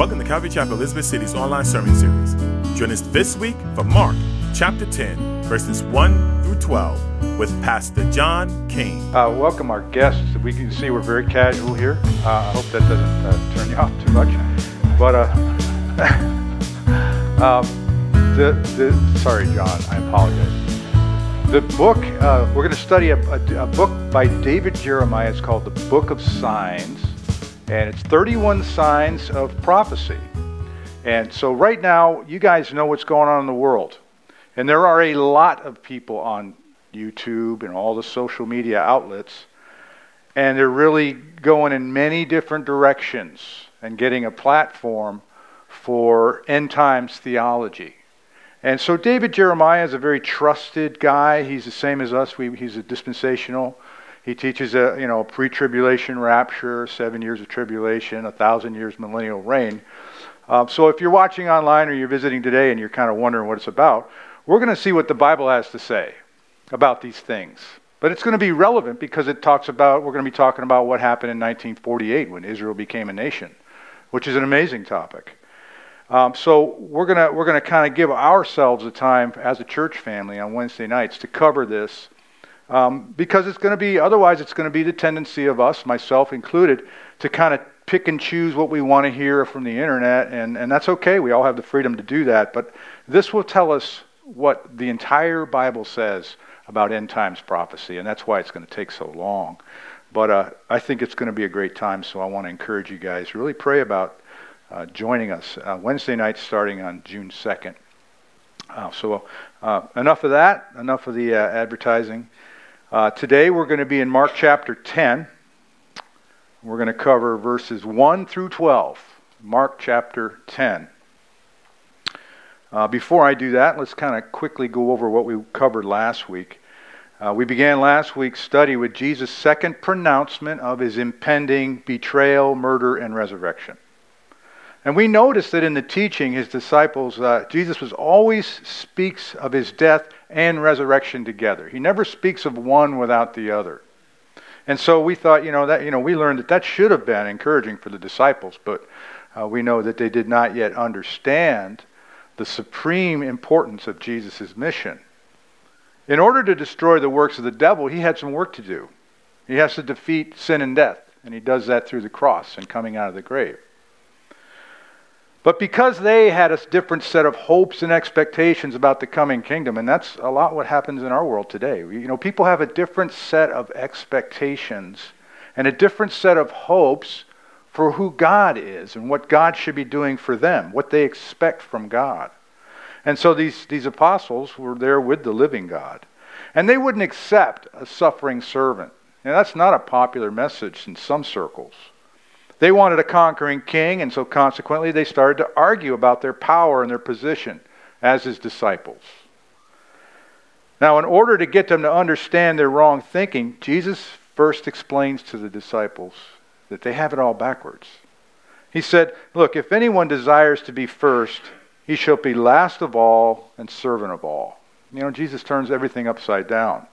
Welcome to Calvary Chapel Elizabeth City's online sermon series. Join us this week for Mark chapter 10, verses 1 through 12, with Pastor John King. Uh, welcome our guests. We can see we're very casual here. Uh, I hope that doesn't uh, turn you off too much. But uh, um, the, the sorry, John, I apologize. The book uh, we're going to study a, a, a book by David Jeremiah. It's called the Book of Signs, and it's 31 signs of prophecy. And so right now, you guys know what's going on in the world. And there are a lot of people on YouTube and all the social media outlets, and they're really going in many different directions and getting a platform for end times theology. And so David Jeremiah is a very trusted guy. He's the same as us. We, he's a dispensational. He teaches a you know pre-tribulation rapture, seven years of tribulation, a thousand years millennial reign. Um, so if you're watching online or you're visiting today and you're kind of wondering what it's about, we're going to see what the Bible has to say about these things. But it's going to be relevant because it talks about we're going to be talking about what happened in 1948 when Israel became a nation, which is an amazing topic. Um, so we're gonna we're gonna kind of give ourselves a time as a church family on Wednesday nights to cover this um, because it's going to be otherwise it's going to be the tendency of us, myself included, to kind of pick and choose what we want to hear from the internet, and and that's okay. We all have the freedom to do that, but this will tell us what the entire Bible says about end times prophecy, and that's why it's going to take so long. But uh, I think it's going to be a great time, so I want to encourage you guys really pray about uh, joining us uh, Wednesday night starting on June 2nd. Uh, so, uh, enough of that, enough of the uh, advertising. Uh, today we're going to be in Mark chapter 10. We're going to cover verses 1 through 12. Mark chapter 10. before I do that, let's kind of quickly go over what we covered last week. Uh, we began last week's study with Jesus' second pronouncement of his impending betrayal, murder, and resurrection. And we notice that in the teaching, his disciples, uh, Jesus was always speaks of his death and resurrection together. He never speaks of one without the other. And so we thought, you know, that you know, we learned that that should have been encouraging for the disciples, but uh, we know that they did not yet understand the supreme importance of Jesus' mission. In order to destroy the works of the devil, he had some work to do. He has to defeat sin and death, and he does that through the cross and coming out of the grave. But because they had a different set of hopes and expectations about the coming kingdom, and that's a lot what happens in our world today. You know, people have a different set of expectations and a different set of hopes for who God is and what God should be doing for them, what they expect from God. And so these, these apostles were there with the living God. And they wouldn't accept a suffering servant. And that's not a popular message in some circles. They wanted a conquering king, and so consequently they started to argue about their power and their position as his disciples. Now, in order to get them to understand their wrong thinking, Jesus first explains to the disciples that they have it all backwards. He said, Look, if anyone desires to be first, he shall be last of all and servant of all. You know, Jesus turns everything upside down.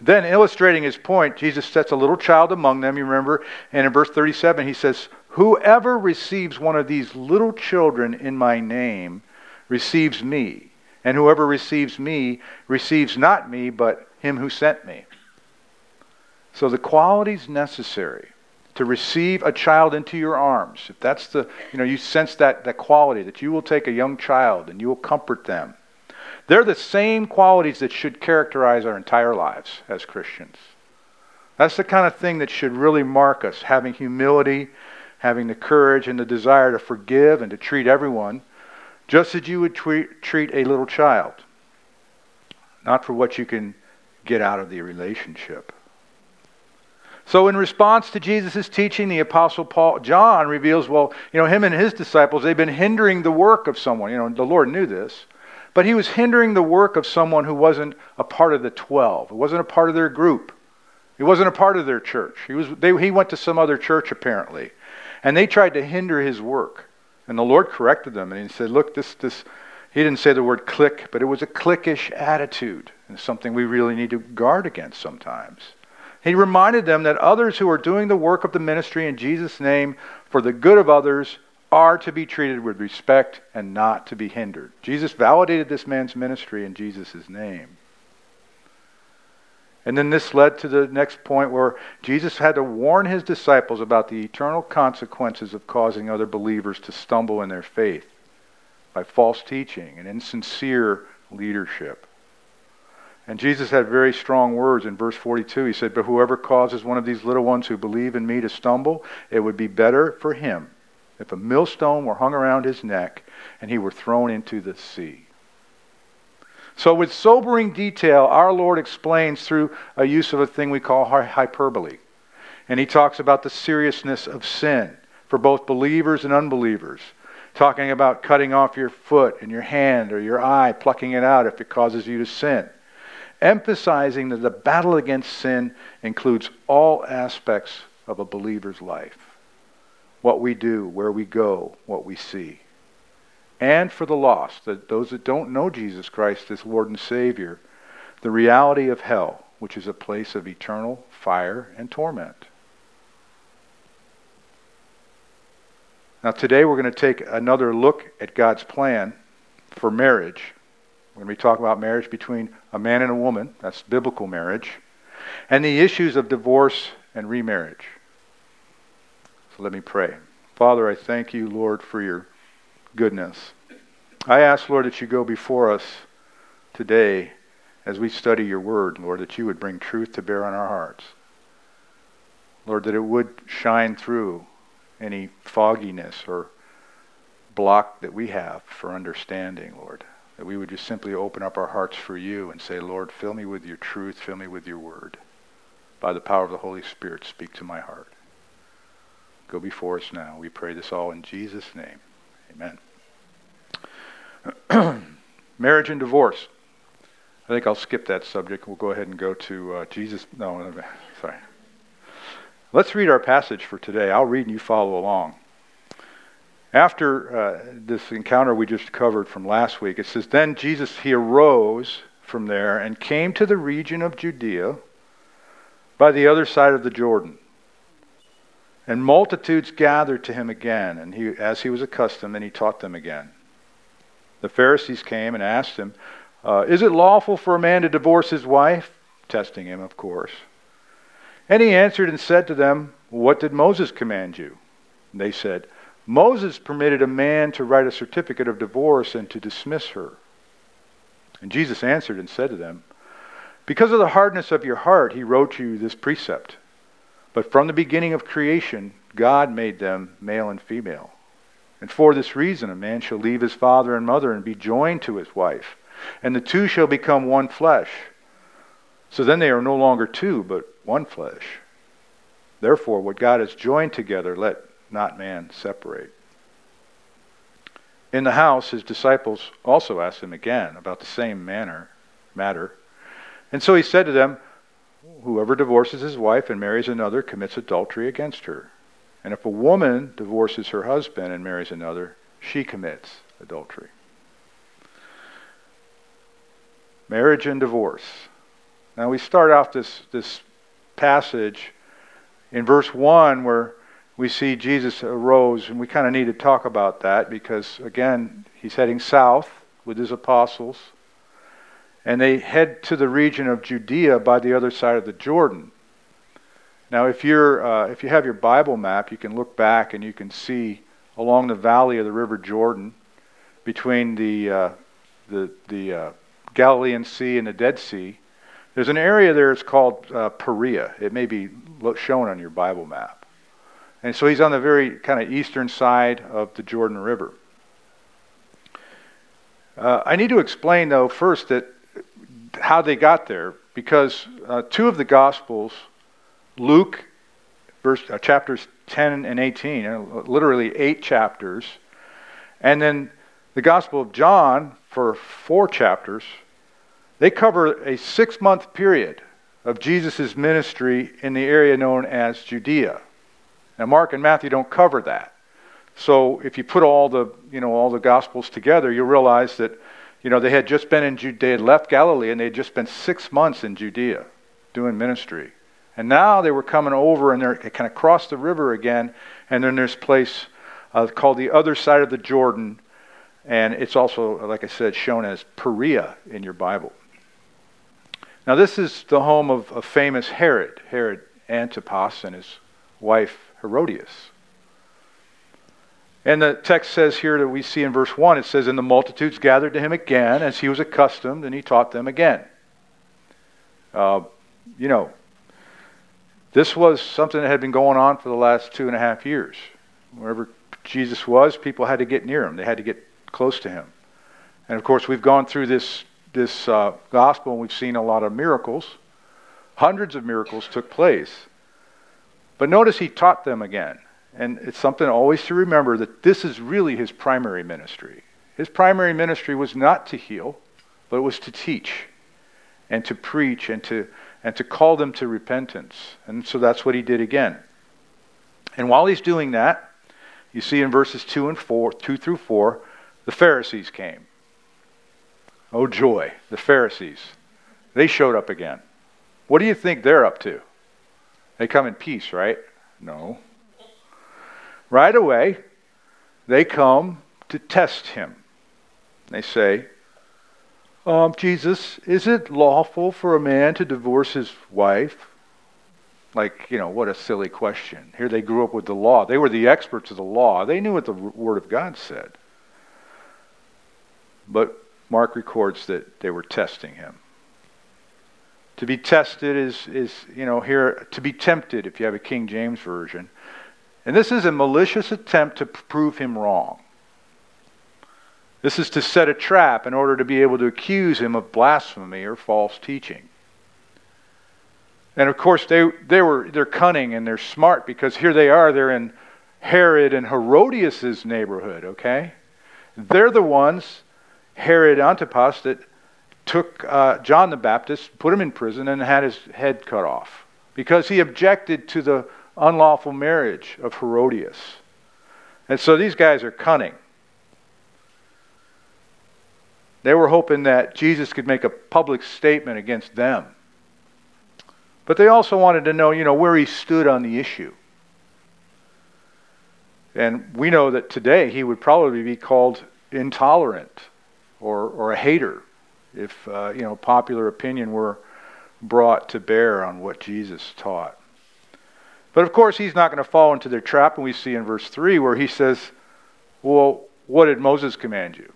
Then, illustrating his point, Jesus sets a little child among them, you remember, and in verse 37 he says, Whoever receives one of these little children in my name receives me, and whoever receives me receives not me, but him who sent me. So the qualities necessary to receive a child into your arms, if that's the, you know, you sense that, that quality, that you will take a young child and you will comfort them, they're the same qualities that should characterize our entire lives as Christians. That's the kind of thing that should really mark us having humility, having the courage and the desire to forgive and to treat everyone just as you would treat, treat a little child, not for what you can get out of the relationship. So, in response to Jesus' teaching, the Apostle Paul, John reveals, well, you know, him and his disciples, they've been hindering the work of someone. You know, the Lord knew this. But he was hindering the work of someone who wasn't a part of the 12, who wasn't a part of their group. He wasn't a part of their church. He, was, they, he went to some other church, apparently. And they tried to hinder his work. And the Lord corrected them. And he said, Look, this, this, he didn't say the word click, but it was a cliquish attitude. And something we really need to guard against sometimes. He reminded them that others who are doing the work of the ministry in Jesus' name for the good of others are to be treated with respect and not to be hindered. Jesus validated this man's ministry in Jesus' name. And then this led to the next point where Jesus had to warn his disciples about the eternal consequences of causing other believers to stumble in their faith by false teaching and insincere leadership. And Jesus had very strong words in verse 42. He said, But whoever causes one of these little ones who believe in me to stumble, it would be better for him if a millstone were hung around his neck and he were thrown into the sea. So, with sobering detail, our Lord explains through a use of a thing we call hyperbole. And he talks about the seriousness of sin for both believers and unbelievers. Talking about cutting off your foot and your hand or your eye, plucking it out if it causes you to sin. Emphasizing that the battle against sin includes all aspects of a believer's life what we do, where we go, what we see. And for the lost, that those that don't know Jesus Christ as Lord and Savior, the reality of hell, which is a place of eternal fire and torment. Now, today we're going to take another look at God's plan for marriage. We're going to be talking about marriage between a man and a woman. That's biblical marriage. And the issues of divorce and remarriage. Let me pray. Father, I thank you, Lord, for your goodness. I ask, Lord, that you go before us today as we study your word, Lord, that you would bring truth to bear on our hearts. Lord, that it would shine through any fogginess or block that we have for understanding, Lord. That we would just simply open up our hearts for you and say, Lord, fill me with your truth, fill me with your word. By the power of the Holy Spirit, speak to my heart. Go before us now. We pray this all in Jesus' name. Amen. Marriage and divorce. I think I'll skip that subject. We'll go ahead and go to uh, Jesus. No, sorry. Let's read our passage for today. I'll read and you follow along. After uh, this encounter we just covered from last week, it says, Then Jesus, he arose from there and came to the region of Judea by the other side of the Jordan. And multitudes gathered to him again, and he, as he was accustomed, and he taught them again. The Pharisees came and asked him, uh, Is it lawful for a man to divorce his wife? Testing him, of course. And he answered and said to them, What did Moses command you? And they said, Moses permitted a man to write a certificate of divorce and to dismiss her. And Jesus answered and said to them, Because of the hardness of your heart, he wrote you this precept. But from the beginning of creation, God made them male and female. And for this reason, a man shall leave his father and mother and be joined to his wife, and the two shall become one flesh. So then they are no longer two, but one flesh. Therefore, what God has joined together, let not man separate. In the house, his disciples also asked him again about the same manner, matter. And so he said to them, Whoever divorces his wife and marries another commits adultery against her. And if a woman divorces her husband and marries another, she commits adultery. Marriage and divorce. Now we start off this, this passage in verse 1 where we see Jesus arose, and we kind of need to talk about that because, again, he's heading south with his apostles, and they head to the region of Judea by the other side of the Jordan. Now, if, you're, uh, if you have your Bible map, you can look back and you can see along the valley of the River Jordan between the, uh, the, the uh, Galilean Sea and the Dead Sea there's an area there, it's called uh, Perea. It may be shown on your Bible map. And so he's on the very kind of eastern side of the Jordan River. Uh, I need to explain, though, first that how they got there, because uh, two of the Gospels, Luke, verse, uh, chapters 10 and 18, uh, literally eight chapters, and then the Gospel of John for four chapters, they cover a six month period of Jesus' ministry in the area known as Judea. Now, Mark and Matthew don't cover that. So if you put all the, you know, all the Gospels together, you realize that, you know, they had just been in Judea, they had left Galilee, and they had just been six months in Judea doing ministry. And now they were coming over and they're kind of crossed the river again, and then this place uh, called the other side of the Jordan, and it's also, like I said, shown as Perea in your Bible. Now, this is the home of a famous Herod, Herod Antipas, and his wife Herodias. And the text says here that we see in verse 1, it says, And the multitudes gathered to him again as he was accustomed, and he taught them again. Uh, you know, this was something that had been going on for the last two and a half years. Wherever Jesus was, people had to get near him, they had to get close to him. And of course, we've gone through this, this uh, gospel and we've seen a lot of miracles. Hundreds of miracles took place. But notice he taught them again. And it's something always to remember that this is really his primary ministry. His primary ministry was not to heal, but it was to teach and to preach and to, and to call them to repentance. And so that's what he did again. And while he's doing that, you see in verses 2 and 4, 2 through 4, the Pharisees came. Oh joy, the Pharisees. They showed up again. What do you think they're up to? They come in peace, right? No. Right away, they come to test him. They say, um, Jesus, is it lawful for a man to divorce his wife? Like, you know, what a silly question. Here they grew up with the law. They were the experts of the law. They knew what the Word of God said. But Mark records that they were testing him. To be tested is, is, you know, here, to be tempted, if you have a King James Version. And this is a malicious attempt to prove him wrong. This is to set a trap in order to be able to accuse him of blasphemy or false teaching. And of course, they, they were, they're cunning and they're smart because here they are, they're in Herod and Herodias' neighborhood, okay? They're the ones, Herod Antipas, that took uh, John the Baptist, put him in prison, and had his head cut off because he objected to the unlawful marriage of Herodias. And so these guys are cunning. They were hoping that Jesus could make a public statement against them. But they also wanted to know, you know, where he stood on the issue. And we know that today he would probably be called intolerant or, or a hater if, uh, you know, popular opinion were brought to bear on what Jesus taught. But of course, he's not going to fall into their trap, and we see in verse 3 where he says, Well, what did Moses command you?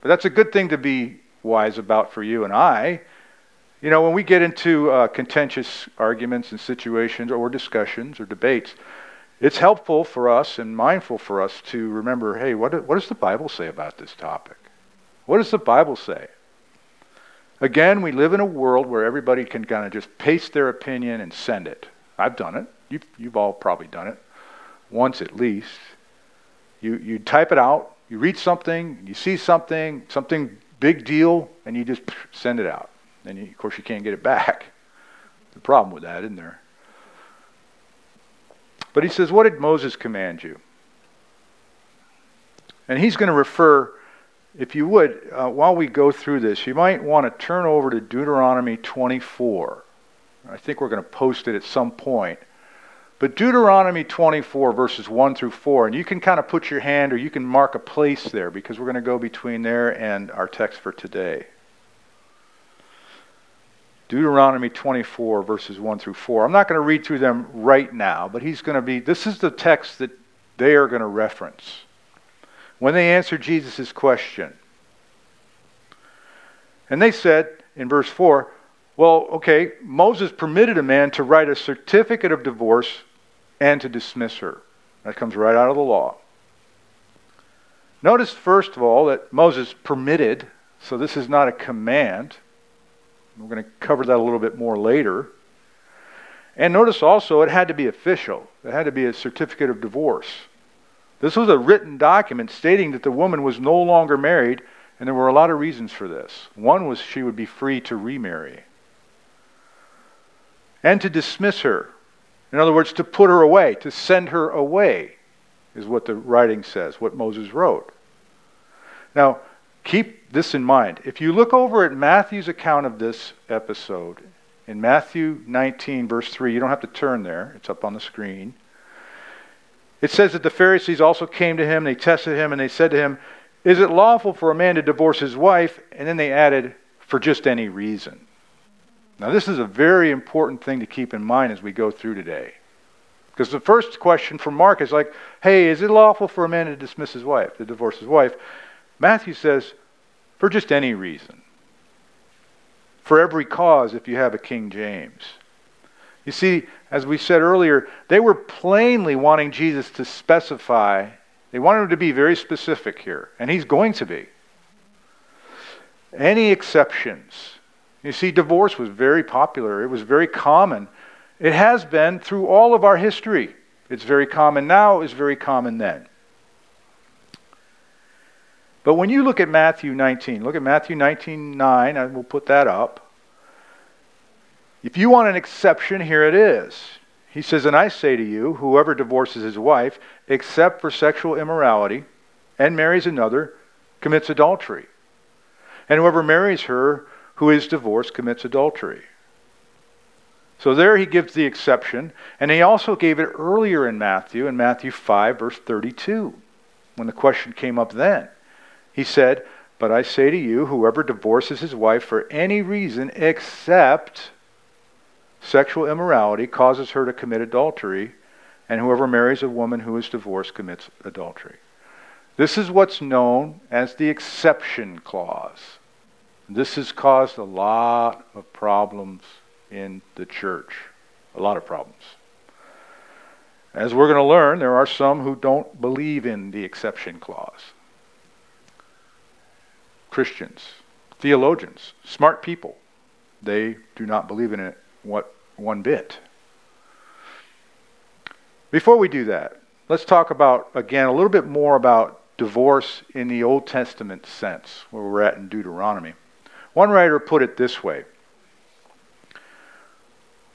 But that's a good thing to be wise about for you and I. You know, when we get into uh, contentious arguments and situations or discussions or debates, it's helpful for us and mindful for us to remember hey, what, what does the Bible say about this topic? What does the Bible say? Again, we live in a world where everybody can kind of just paste their opinion and send it. I've done it. You've, you've all probably done it once at least. You, you type it out, you read something, you see something, something big deal, and you just send it out. And you, of course, you can't get it back. The problem with that, isn't there? But he says, What did Moses command you? And he's going to refer, if you would, uh, while we go through this, you might want to turn over to Deuteronomy 24. I think we're going to post it at some point. But Deuteronomy 24, verses 1 through 4, and you can kind of put your hand or you can mark a place there because we're going to go between there and our text for today. Deuteronomy 24, verses 1 through 4. I'm not going to read through them right now, but he's going to be, this is the text that they are going to reference. When they answer Jesus' question, and they said in verse 4, well, okay, Moses permitted a man to write a certificate of divorce and to dismiss her. That comes right out of the law. Notice, first of all, that Moses permitted, so this is not a command. We're going to cover that a little bit more later. And notice also, it had to be official, it had to be a certificate of divorce. This was a written document stating that the woman was no longer married, and there were a lot of reasons for this. One was she would be free to remarry and to dismiss her. In other words, to put her away, to send her away, is what the writing says, what Moses wrote. Now, keep this in mind. If you look over at Matthew's account of this episode, in Matthew 19, verse 3, you don't have to turn there, it's up on the screen. It says that the Pharisees also came to him, they tested him, and they said to him, Is it lawful for a man to divorce his wife? And then they added, For just any reason. Now, this is a very important thing to keep in mind as we go through today. Because the first question from Mark is like, Hey, is it lawful for a man to dismiss his wife, to divorce his wife? Matthew says, For just any reason. For every cause, if you have a King James. You see, as we said earlier, they were plainly wanting Jesus to specify, they wanted him to be very specific here, and he's going to be. Any exceptions? You see, divorce was very popular, it was very common. It has been through all of our history. It's very common now, it was very common then. But when you look at Matthew 19, look at Matthew 19 9, and we'll put that up. If you want an exception, here it is. He says, And I say to you, whoever divorces his wife, except for sexual immorality, and marries another, commits adultery. And whoever marries her who is divorced commits adultery. So there he gives the exception, and he also gave it earlier in Matthew, in Matthew 5, verse 32, when the question came up then. He said, But I say to you, whoever divorces his wife for any reason except sexual immorality causes her to commit adultery, and whoever marries a woman who is divorced commits adultery. This is what's known as the exception clause. This has caused a lot of problems in the church. A lot of problems. As we're going to learn, there are some who don't believe in the exception clause. Christians, theologians, smart people, they do not believe in it what one bit. Before we do that, let's talk about, again, a little bit more about divorce in the Old Testament sense, where we're at in Deuteronomy. One writer put it this way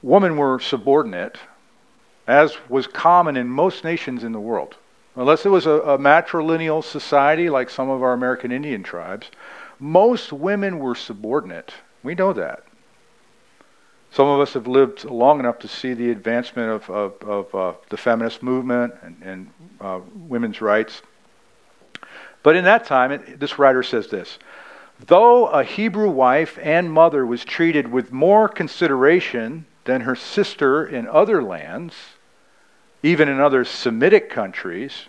Women were subordinate, as was common in most nations in the world. Unless it was a, a matrilineal society like some of our American Indian tribes, most women were subordinate. We know that. Some of us have lived long enough to see the advancement of, of, of uh, the feminist movement and, and uh, women's rights. But in that time, it, this writer says this Though a Hebrew wife and mother was treated with more consideration than her sister in other lands, even in other Semitic countries,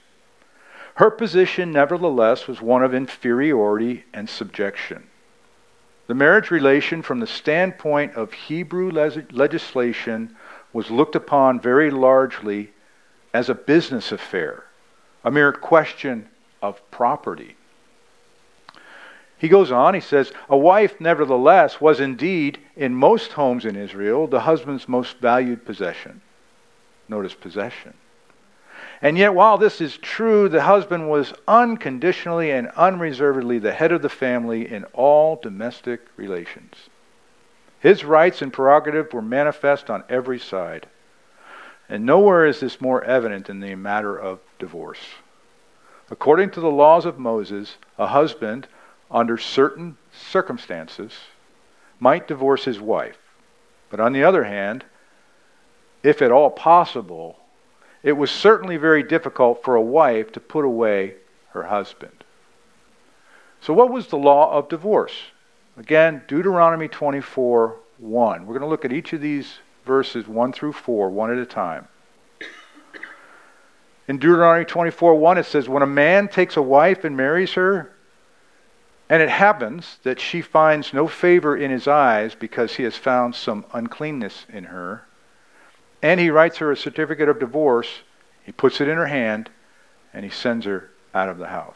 her position nevertheless was one of inferiority and subjection. The marriage relation, from the standpoint of Hebrew legislation, was looked upon very largely as a business affair, a mere question of property. He goes on, he says, A wife, nevertheless, was indeed, in most homes in Israel, the husband's most valued possession. Notice possession. And yet, while this is true, the husband was unconditionally and unreservedly the head of the family in all domestic relations. His rights and prerogative were manifest on every side. And nowhere is this more evident than in the matter of divorce. According to the laws of Moses, a husband, under certain circumstances, might divorce his wife. But on the other hand, if at all possible, it was certainly very difficult for a wife to put away her husband. So, what was the law of divorce? Again, Deuteronomy 24 1. We're going to look at each of these verses 1 through 4, one at a time. In Deuteronomy 24 1, it says, When a man takes a wife and marries her, and it happens that she finds no favor in his eyes because he has found some uncleanness in her, and he writes her a certificate of divorce. He puts it in her hand and he sends her out of the house.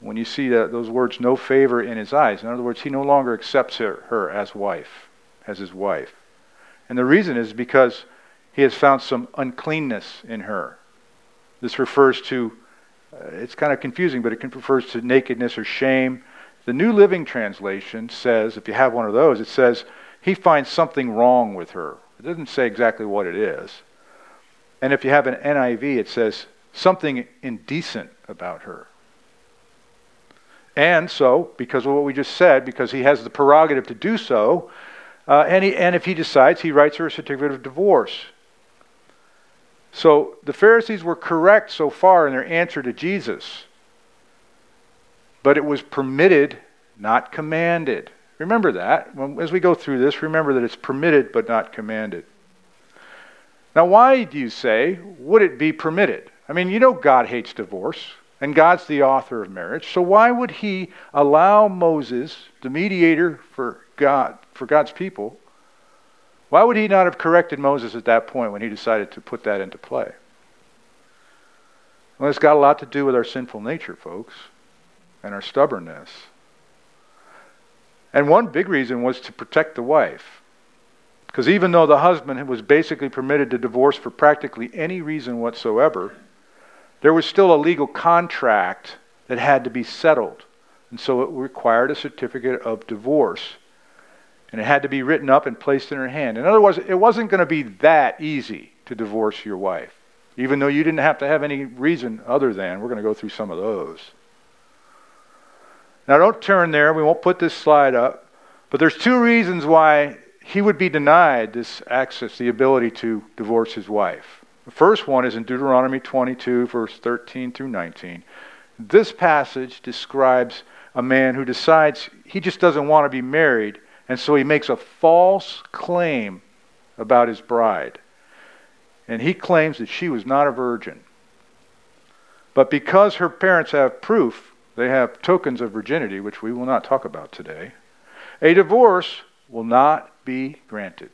When you see that, those words, no favor in his eyes, in other words, he no longer accepts her, her as wife, as his wife. And the reason is because he has found some uncleanness in her. This refers to, it's kind of confusing, but it refers to nakedness or shame. The New Living Translation says, if you have one of those, it says, he finds something wrong with her. It doesn't say exactly what it is. And if you have an NIV, it says something indecent about her. And so, because of what we just said, because he has the prerogative to do so, uh, and, he, and if he decides, he writes her a certificate of divorce. So the Pharisees were correct so far in their answer to Jesus. But it was permitted, not commanded. Remember that. As we go through this, remember that it's permitted but not commanded. Now, why do you say, would it be permitted? I mean, you know God hates divorce, and God's the author of marriage. So why would he allow Moses, the mediator for God, for God's people, why would he not have corrected Moses at that point when he decided to put that into play? Well, it's got a lot to do with our sinful nature, folks, and our stubbornness. And one big reason was to protect the wife. Because even though the husband was basically permitted to divorce for practically any reason whatsoever, there was still a legal contract that had to be settled. And so it required a certificate of divorce. And it had to be written up and placed in her hand. In other words, it wasn't going to be that easy to divorce your wife, even though you didn't have to have any reason other than. We're going to go through some of those. Now, don't turn there. We won't put this slide up. But there's two reasons why he would be denied this access, the ability to divorce his wife. The first one is in Deuteronomy 22, verse 13 through 19. This passage describes a man who decides he just doesn't want to be married, and so he makes a false claim about his bride. And he claims that she was not a virgin. But because her parents have proof, they have tokens of virginity, which we will not talk about today, a divorce will not be granted.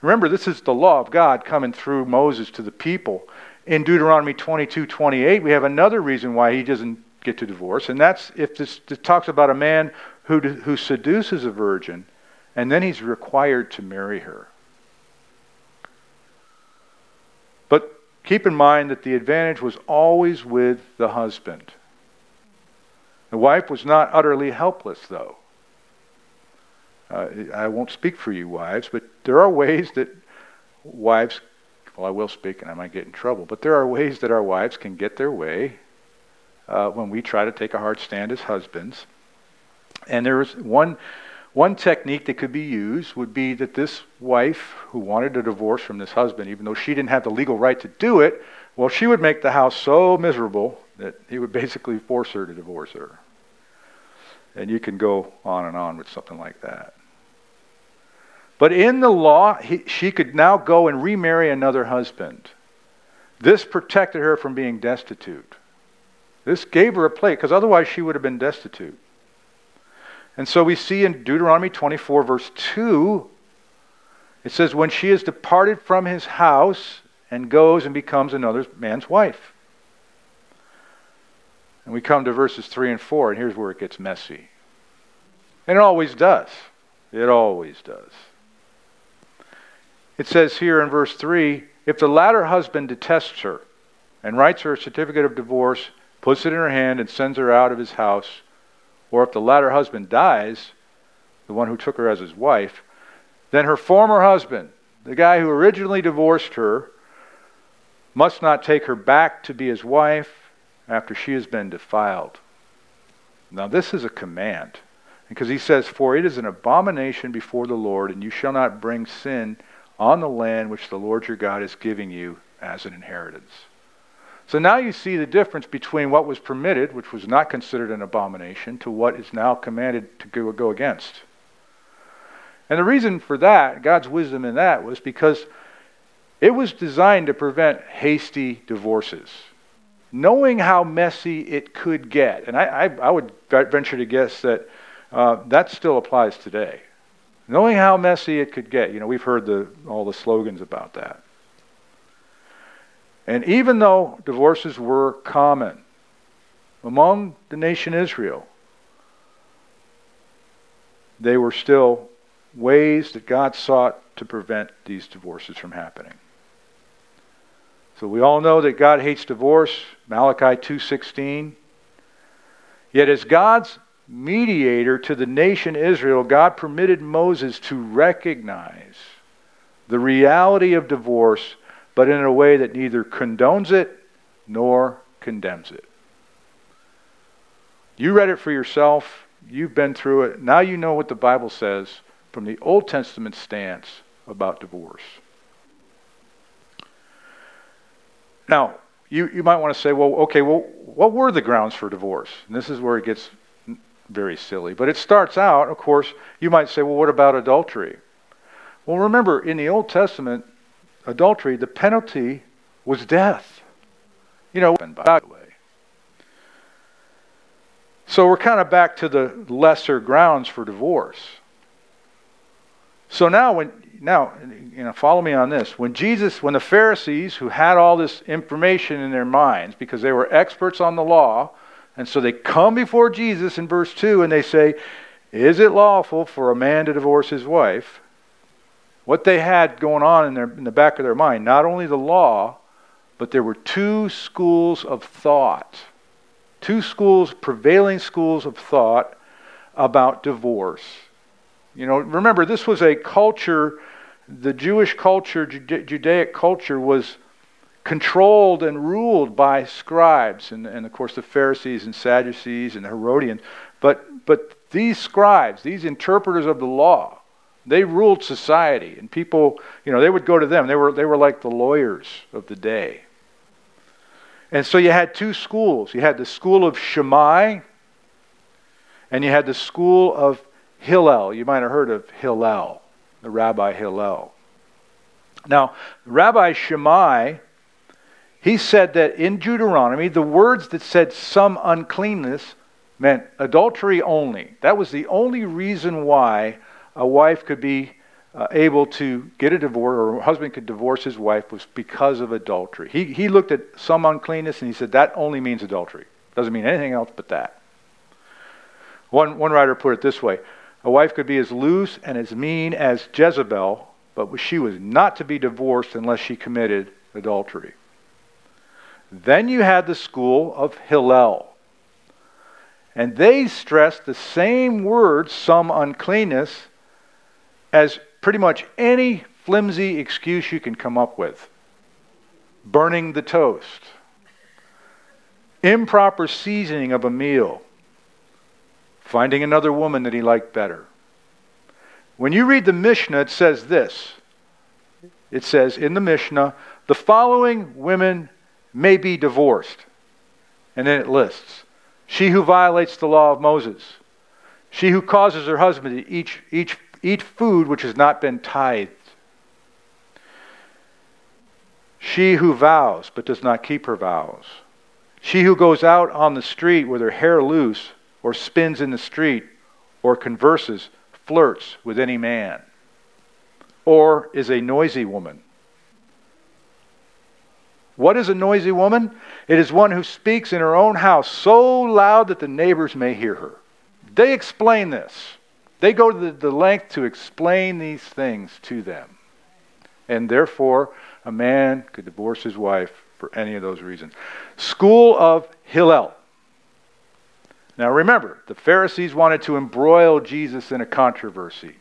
Remember, this is the law of God coming through Moses to the people. In Deuteronomy 22 28, we have another reason why he doesn't get to divorce, and that's if this, this talks about a man who, who seduces a virgin and then he's required to marry her. But keep in mind that the advantage was always with the husband. The wife was not utterly helpless, though. Uh, I won't speak for you, wives, but there are ways that wives, well, I will speak and I might get in trouble, but there are ways that our wives can get their way uh, when we try to take a hard stand as husbands. And there was one, one technique that could be used would be that this wife who wanted a divorce from this husband, even though she didn't have the legal right to do it, well, she would make the house so miserable that he would basically force her to divorce her. And you can go on and on with something like that. But in the law, he, she could now go and remarry another husband. This protected her from being destitute. This gave her a place, because otherwise she would have been destitute. And so we see in Deuteronomy 24, verse 2, it says, When she is departed from his house and goes and becomes another man's wife. And we come to verses 3 and 4, and here's where it gets messy. And it always does. It always does. It says here in verse 3 if the latter husband detests her and writes her a certificate of divorce, puts it in her hand, and sends her out of his house, or if the latter husband dies, the one who took her as his wife, then her former husband, the guy who originally divorced her, must not take her back to be his wife after she has been defiled. Now, this is a command. Because he says, For it is an abomination before the Lord, and you shall not bring sin on the land which the Lord your God is giving you as an inheritance. So now you see the difference between what was permitted, which was not considered an abomination, to what is now commanded to go, against. And the reason for that, God's wisdom in that, was because it was designed to prevent hasty divorces. Knowing how messy it could get, and I, I, I would venture to guess that uh, that still applies today knowing how messy it could get. You know, we've heard the, all the slogans about that. And even though divorces were common among the nation Israel, they were still ways that God sought to prevent these divorces from happening. So we all know that God hates divorce, Malachi 2:16. Yet as God's mediator to the nation Israel, God permitted Moses to recognize the reality of divorce, but in a way that neither condones it nor condemns it. You read it for yourself. You've been through it. Now you know what the Bible says from the Old Testament stance about divorce. Now, you, you might want to say, well, okay, well, what were the grounds for divorce? And this is where it gets very silly. But it starts out, of course, you might say, well, what about adultery? Well, remember, in the Old Testament, adultery, the penalty was death. You know, by the way. So we're kind of back to the lesser grounds for divorce. So now, when now, you know, follow me on this. When Jesus, when the Pharisees, who had all this information in their minds because they were experts on the law, and so they come before Jesus in verse 2 and they say, Is it lawful for a man to divorce his wife? What they had going on in, their, in the back of their mind, not only the law, but there were two schools of thought, two schools, prevailing schools of thought about divorce. You know, remember, this was a culture, the Jewish culture, Judaic culture, was controlled and ruled by scribes, and, and of course the Pharisees and Sadducees and Herodians. But, but these scribes, these interpreters of the law, they ruled society, and people, you know, they would go to them. They were, they were like the lawyers of the day. And so you had two schools. You had the school of Shammai, and you had the school of Hillel. You might have heard of Hillel, the Rabbi Hillel. Now, Rabbi Shammai, he said that in Deuteronomy, the words that said some uncleanness meant adultery only. That was the only reason why a wife could be uh, able to get a divorce, or a husband could divorce his wife, was because of adultery. He, he looked at some uncleanness and he said that only means adultery. Doesn't mean anything else but that. One, one writer put it this way A wife could be as loose and as mean as Jezebel, but she was not to be divorced unless she committed adultery. Then you had the school of Hillel. And they stressed the same word, some uncleanness, as pretty much any flimsy excuse you can come up with burning the toast, improper seasoning of a meal, finding another woman that he liked better. When you read the Mishnah, it says this. It says in the Mishnah, the following women may be divorced. And then it lists she who violates the law of Moses, she who causes her husband to eat, eat, eat food which has not been tithed, she who vows but does not keep her vows, she who goes out on the street with her hair loose, or spins in the street, or converses, flirts with any man, or is a noisy woman what is a noisy woman? It is one who speaks in her own house so loud that the neighbors may hear her. They explain this. They go to the, length to explain these things to them. And therefore, a man could divorce his wife for any of those reasons. School of Hillel. Now remember, the Pharisees wanted to embroil Jesus in a controversy.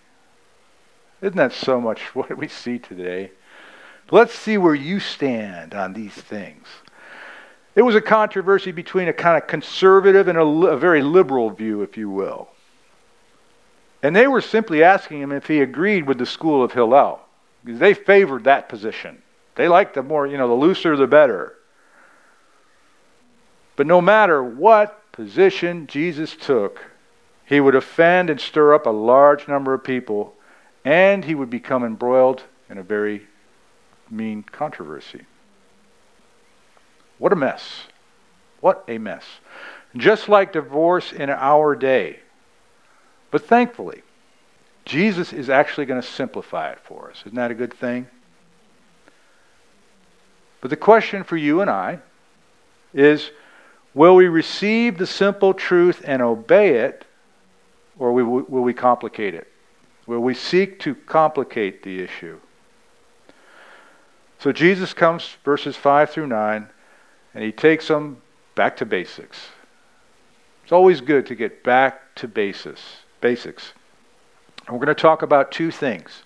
Isn't that so much what we see today? Let's see where you stand on these things. It was a controversy between a kind of conservative and a, a very liberal view, if you will. And they were simply asking him if he agreed with the school of Hillel, because they favored that position. They liked the more, you know, the looser the better. But no matter what position Jesus took, he would offend and stir up a large number of people, and he would become embroiled in a very mean controversy. What a mess. What a mess. Just like divorce in our day. But thankfully, Jesus is actually going to simplify it for us. Isn't that a good thing? But the question for you and I is will we receive the simple truth and obey it, or will we complicate it? Will we seek to complicate the issue? So Jesus comes, verses 5 through 9, and he takes them back to basics. It's always good to get back to basis, basics. And we're going to talk about two things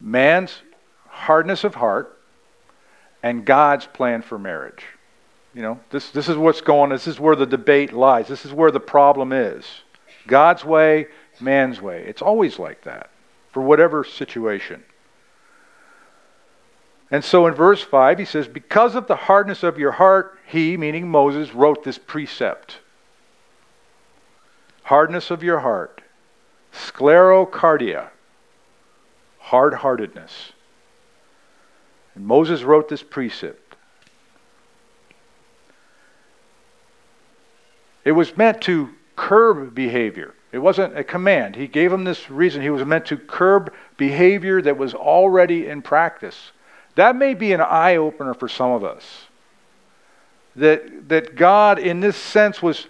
man's hardness of heart and God's plan for marriage. You know, this, this is what's going on. This is where the debate lies. This is where the problem is. God's way, man's way. It's always like that for whatever situation. And so in verse 5, he says, Because of the hardness of your heart, he, meaning Moses, wrote this precept. Hardness of your heart. Sclerocardia. Hard heartedness. And Moses wrote this precept. It was meant to curb behavior. It wasn't a command. He gave him this reason. He was meant to curb behavior that was already in practice. That may be an eye opener for some of us. That, that God, in this sense, was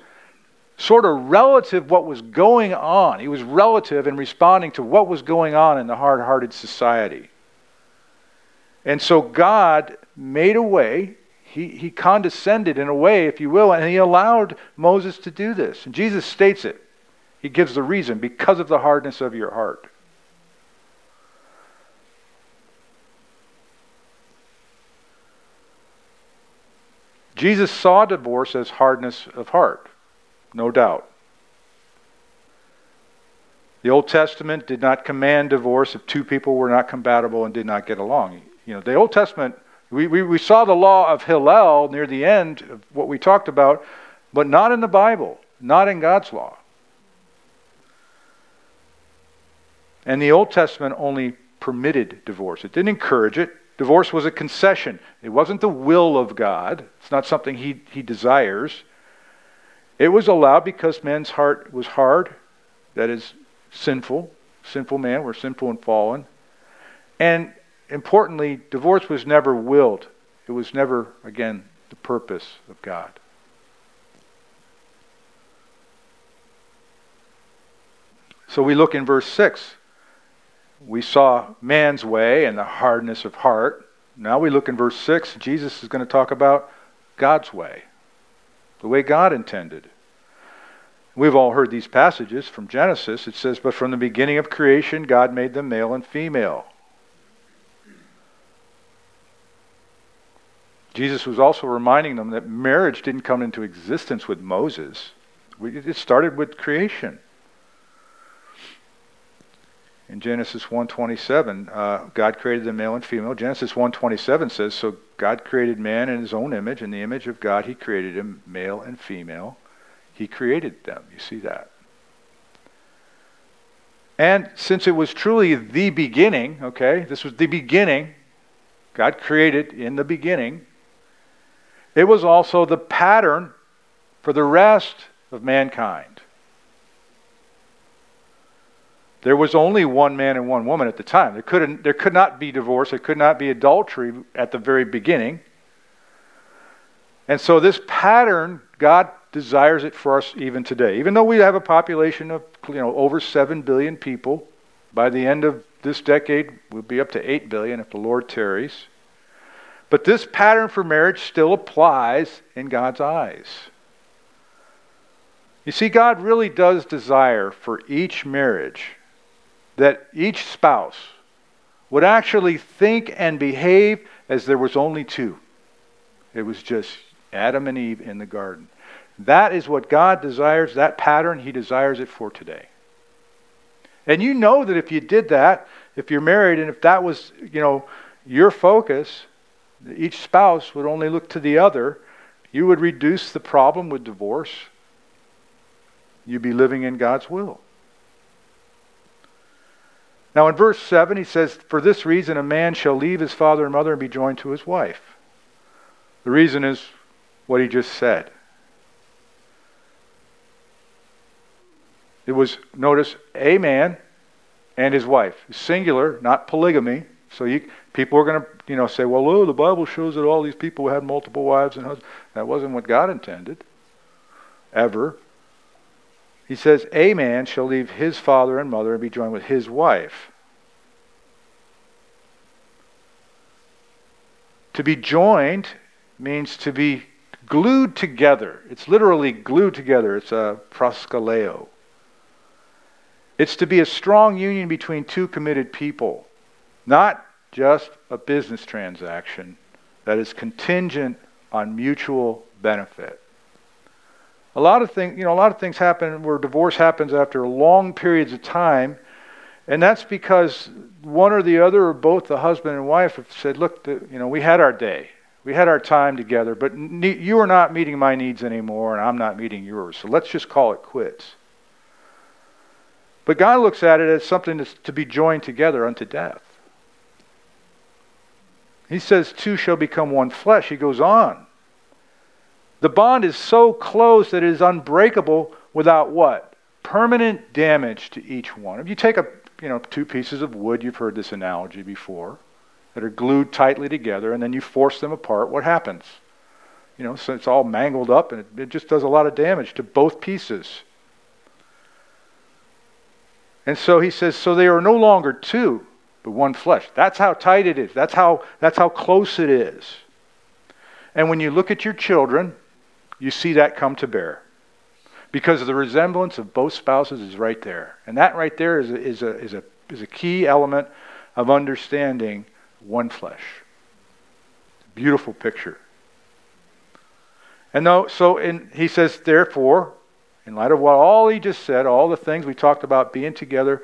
sort of relative what was going on. He was relative in responding to what was going on in the hard hearted society. And so God made a way. He, he condescended in a way, if you will, and he allowed Moses to do this. And Jesus states it. He gives the reason because of the hardness of your heart. Jesus saw divorce as hardness of heart, no doubt. The Old Testament did not command divorce if two people were not compatible and did not get along. You know, the Old Testament, we, we, we saw the law of Hillel near the end of what we talked about, but not in the Bible, not in God's law. And the Old Testament only permitted divorce. It didn't encourage it. Divorce was a concession. It wasn't the will of God. It's not something he, he desires. It was allowed because man's heart was hard, that is, sinful. Sinful man, we're sinful and fallen. And importantly, divorce was never willed. It was never, again, the purpose of God. So we look in verse 6. We saw man's way and the hardness of heart. Now we look in verse 6. Jesus is going to talk about God's way, the way God intended. We've all heard these passages from Genesis. It says, But from the beginning of creation, God made them male and female. Jesus was also reminding them that marriage didn't come into existence with Moses. It started with creation. In Genesis 1:27, uh, God created the male and female. Genesis 1:27 says, "So God created man in His own image, in the image of God He created him, male and female. He created them." You see that. And since it was truly the beginning, okay, this was the beginning. God created in the beginning. It was also the pattern for the rest of mankind. There was only one man and one woman at the time. There, couldn't, there could not be divorce, there could not be adultery at the very beginning. And so, this pattern, God desires it for us even today. Even though we have a population of you know, over 7 billion people, by the end of this decade, we'll be up to 8 billion if the Lord tarries. But this pattern for marriage still applies in God's eyes. You see, God really does desire for each marriage that each spouse would actually think and behave as there was only two. It was just Adam and Eve in the garden. That is what God desires, that pattern, He desires it for today. And you know that if you did that, if you're married and if that was, you know, your focus, each spouse would only look to the other, you would reduce the problem with divorce. You'd be living in God's will. Now, in verse 7, he says, For this reason a man shall leave his father and mother and be joined to his wife. The reason is what he just said. It was, notice, a man and his wife. Singular, not polygamy. So you, people are going to you know, say, well, oh, the Bible shows that all these people had multiple wives and husbands. That wasn't what God intended, ever. He says, A man shall leave his father and mother and be joined with his wife. To be joined means to be glued together. It's literally glued together. It's a proskaleo. It's to be a strong union between two committed people, not just a business transaction that is contingent on mutual benefit. A lot of things, you know, a lot of things happen where divorce happens after long periods of time, And that's because one or the other or both the husband and wife have said, look, the, you know, we had our day. We had our time together, but ne- you are not meeting my needs anymore, and I'm not meeting yours. So let's just call it quits. But God looks at it as something that's to be joined together unto death. He says, Two shall become one flesh. He goes on. The bond is so close that it is unbreakable without what? Permanent damage to each one. If you take a, you know, two pieces of wood, you've heard this analogy before, that are glued tightly together, and then you force them apart, what happens? You know, so it's all mangled up and it, it just does a lot of damage to both pieces. And so he says, so they are no longer two, but one flesh. That's how tight it is. That's how, that's how close it is. And when you look at your children, you see that come to bear. Because the resemblance of both spouses is right there. And that right there is a, is a, is a, is a key element of understanding one flesh. Beautiful picture. And though, so in, he says, therefore, in light of what all he just said, all the things we talked about being together,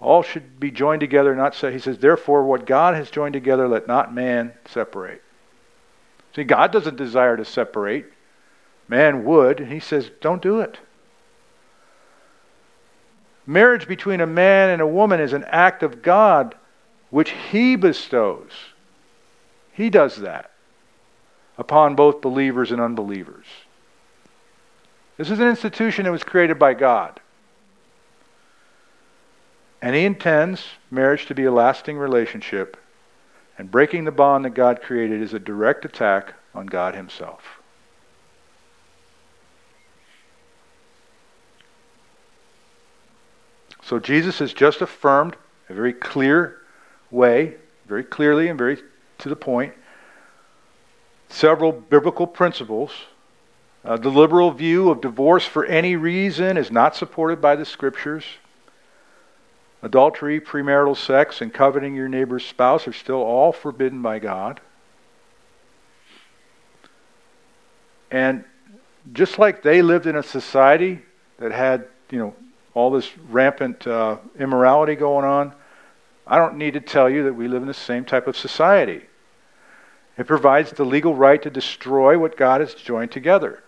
all should be joined together, not say. He says, therefore, what God has joined together, let not man separate. See, God doesn't desire to separate. Man would, and he says, don't do it. Marriage between a man and a woman is an act of God which he bestows. He does that upon both believers and unbelievers. This is an institution that was created by God. And He intends marriage to be a lasting relationship, and breaking the bond that God created is a direct attack on God Himself. So Jesus has just affirmed a very clear way, very clearly and very to the point, several biblical principles uh, the liberal view of divorce for any reason is not supported by the scriptures. Adultery, premarital sex, and coveting your neighbor's spouse are still all forbidden by God. And just like they lived in a society that had, you know, all this rampant uh, immorality going on, I don't need to tell you that we live in the same type of society. It provides the legal right to destroy what God has joined together.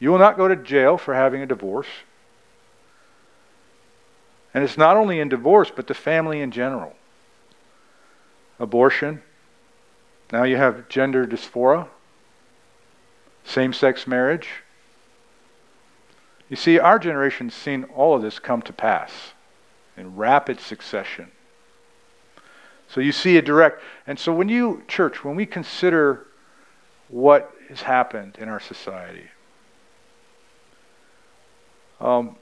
You will not go to jail for having a divorce. And it's not only in divorce, but the family in general. Abortion. Now you have gender dysphoria, same sex marriage. You see, our generation's seen all of this come to pass in rapid succession. So you see a direct. And so when you, church, when we consider what has happened in our society, um,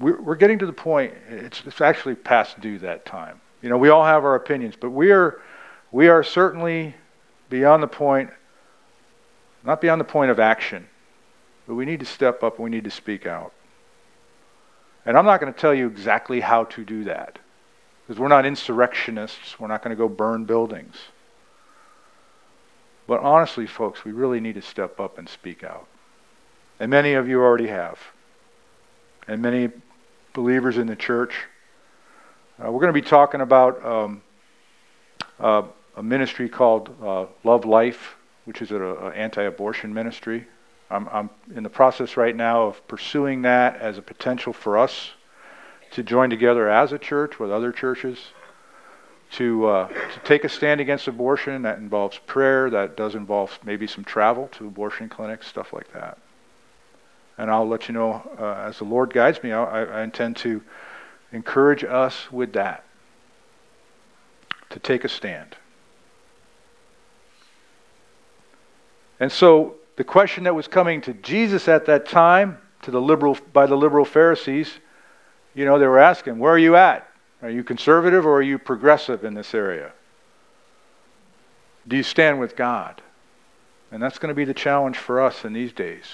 we're, we're getting to the point, it's, it's actually past due that time. You know, we all have our opinions, but we are, we are certainly beyond the point, not beyond the point of action, but we need to step up and we need to speak out. And I'm not going to tell you exactly how to do that, because we're not insurrectionists. We're not going to go burn buildings. But honestly, folks, we really need to step up and speak out. And many of you already have and many believers in the church. Uh, we're going to be talking about um, uh, a ministry called uh, Love Life, which is an anti-abortion ministry. I'm, I'm in the process right now of pursuing that as a potential for us to join together as a church with other churches to uh, to take a stand against abortion. That involves prayer. That does involve maybe some travel to abortion clinics, stuff like that and I'll let you know uh, as the Lord guides me. I, I intend to encourage us with that to take a stand. And so the question that was coming to Jesus at that time, to the liberal by the liberal Pharisees, you know, they were asking, "Where are you at? Are you conservative or are you progressive in this area? Do you stand with God?" And that's going to be the challenge for us in these days.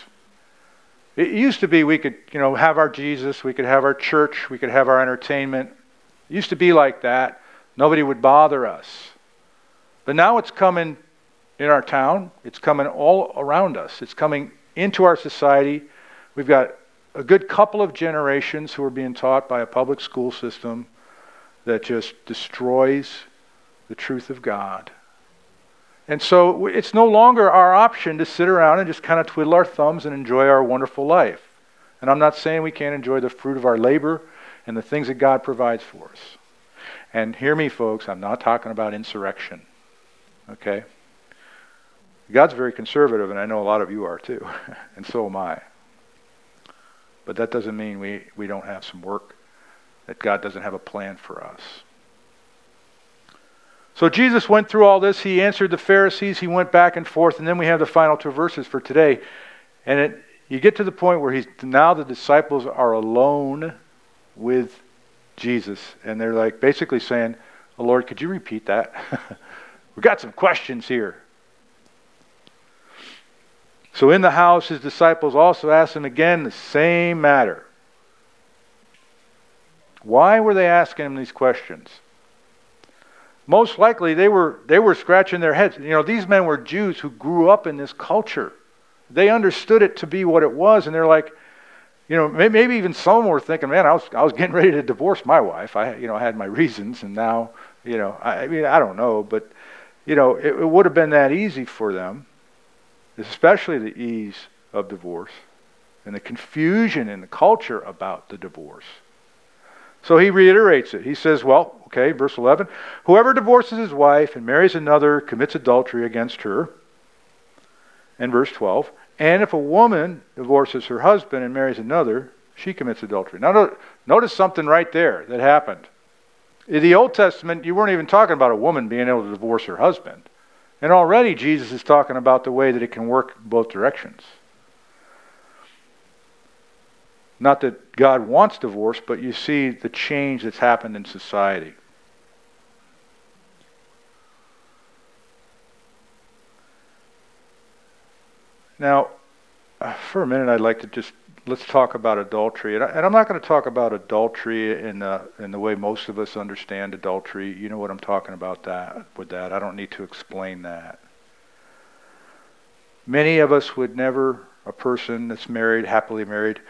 It used to be we could, you know, have our Jesus, we could have our church, we could have our entertainment. It used to be like that. Nobody would bother us. But now it's coming in our town, it's coming all around us. It's coming into our society. We've got a good couple of generations who are being taught by a public school system that just destroys the truth of God. And so it's no longer our option to sit around and just kind of twiddle our thumbs and enjoy our wonderful life. And I'm not saying we can't enjoy the fruit of our labor and the things that God provides for us. And hear me, folks, I'm not talking about insurrection. Okay? God's very conservative, and I know a lot of you are too, and so am I. But that doesn't mean we, we don't have some work, that God doesn't have a plan for us. So Jesus went through all this. He answered the Pharisees. He went back and forth. And then we have the final two verses for today. And it, you get to the point where he's now the disciples are alone with Jesus. And they're like basically saying, oh, Lord, could you repeat that? We've got some questions here. So in the house, his disciples also asked him again the same matter. Why were they asking him these questions? Most likely they were, they were scratching their heads. You know, these men were Jews who grew up in this culture. They understood it to be what it was, and they're like, you know, maybe even some were thinking, man, I was, I was getting ready to divorce my wife. I, you know, I had my reasons, and now, you know, I, I mean, I don't know, but, you know, it, it would have been that easy for them especially the ease of divorce and the confusion in the culture about the divorce. So he reiterates it. He says, well, okay, verse 11 whoever divorces his wife and marries another commits adultery against her. And verse 12, and if a woman divorces her husband and marries another, she commits adultery. Now, notice something right there that happened. In the Old Testament, you weren't even talking about a woman being able to divorce her husband. And already Jesus is talking about the way that it can work both directions. Not that God wants divorce, but you see the change that's happened in society. Now, uh, for a minute, I'd like to just let's talk about adultery. And, I, am not going to talk about adultery in the, in the way most of us understand adultery. You know what I'm talking about that with that. I don't need to explain that. Many of us would never, a person that's married, happily married,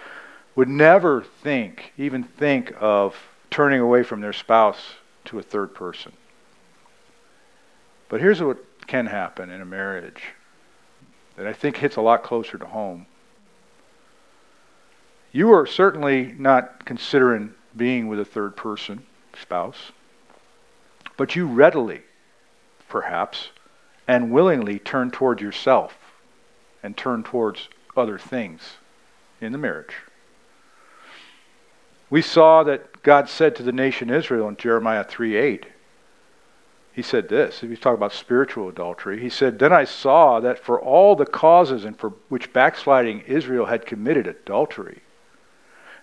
would never think, even think of turning away from their spouse to a third person. But here's what can happen in a marriage that I think hits a lot closer to home you are certainly not considering being with a third person, spouse, but you readily, perhaps, and willingly turn toward yourself and turn towards other things in the marriage. We saw that God said to the nation Israel in Jeremiah 3 8, he said this. if you talk about spiritual adultery. He said, Then I saw that for all the causes and for which backsliding Israel had committed adultery,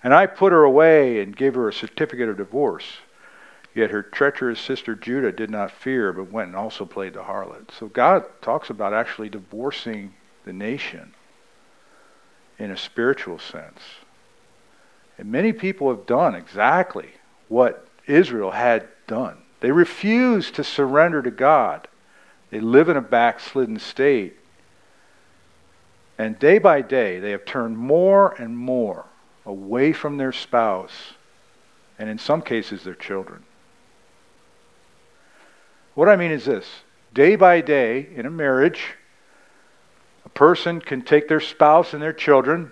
and I put her away and gave her a certificate of divorce. Yet her treacherous sister Judah did not fear, but went and also played the harlot. So God talks about actually divorcing the nation in a spiritual sense. And many people have done exactly what Israel had done. They refuse to surrender to God. They live in a backslidden state. And day by day, they have turned more and more away from their spouse, and in some cases, their children. What I mean is this day by day in a marriage, a person can take their spouse and their children.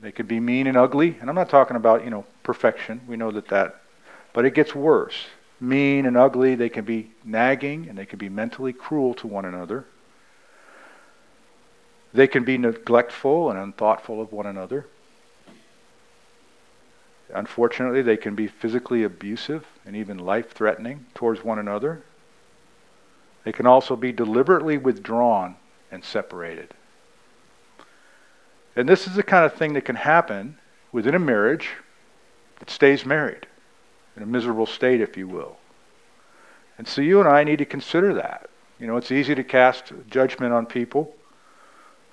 They could be mean and ugly. And I'm not talking about, you know, perfection. We know that that. But it gets worse. Mean and ugly. They can be nagging and they can be mentally cruel to one another. They can be neglectful and unthoughtful of one another. Unfortunately, they can be physically abusive and even life threatening towards one another. They can also be deliberately withdrawn and separated. And this is the kind of thing that can happen within a marriage that stays married, in a miserable state, if you will. And so you and I need to consider that. You know, it's easy to cast judgment on people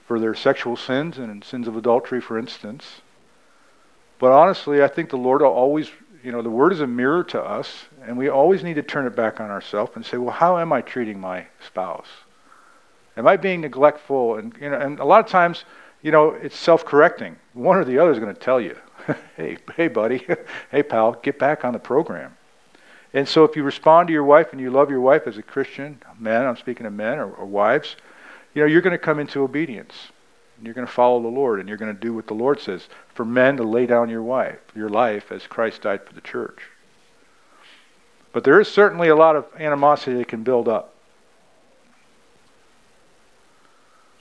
for their sexual sins and sins of adultery, for instance. But honestly, I think the Lord always, you know, the Word is a mirror to us, and we always need to turn it back on ourselves and say, well, how am I treating my spouse? Am I being neglectful? And, you know, and a lot of times, you know, it's self correcting. One or the other is going to tell you hey, hey, buddy, hey, pal, get back on the program. And so if you respond to your wife and you love your wife as a Christian, men, I'm speaking of men or, or wives, you know, you're going to come into obedience. You're going to follow the Lord and you're going to do what the Lord says. For men to lay down your wife, your life as Christ died for the church. But there is certainly a lot of animosity that can build up.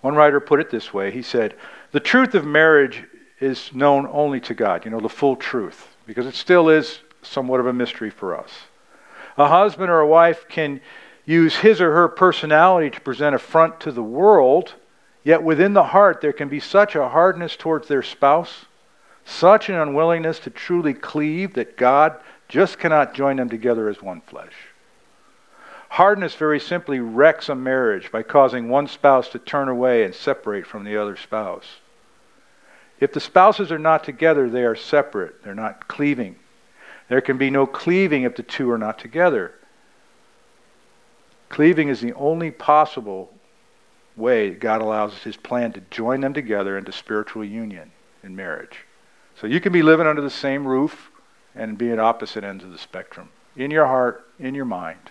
One writer put it this way. He said, "The truth of marriage is known only to God, you know, the full truth, because it still is somewhat of a mystery for us. A husband or a wife can use his or her personality to present a front to the world, yet within the heart there can be such a hardness towards their spouse, such an unwillingness to truly cleave that God just cannot join them together as one flesh. Hardness very simply wrecks a marriage by causing one spouse to turn away and separate from the other spouse. If the spouses are not together, they are separate. They're not cleaving. There can be no cleaving if the two are not together. Cleaving is the only possible way God allows his plan to join them together into spiritual union in marriage. So you can be living under the same roof and be at opposite ends of the spectrum in your heart, in your mind.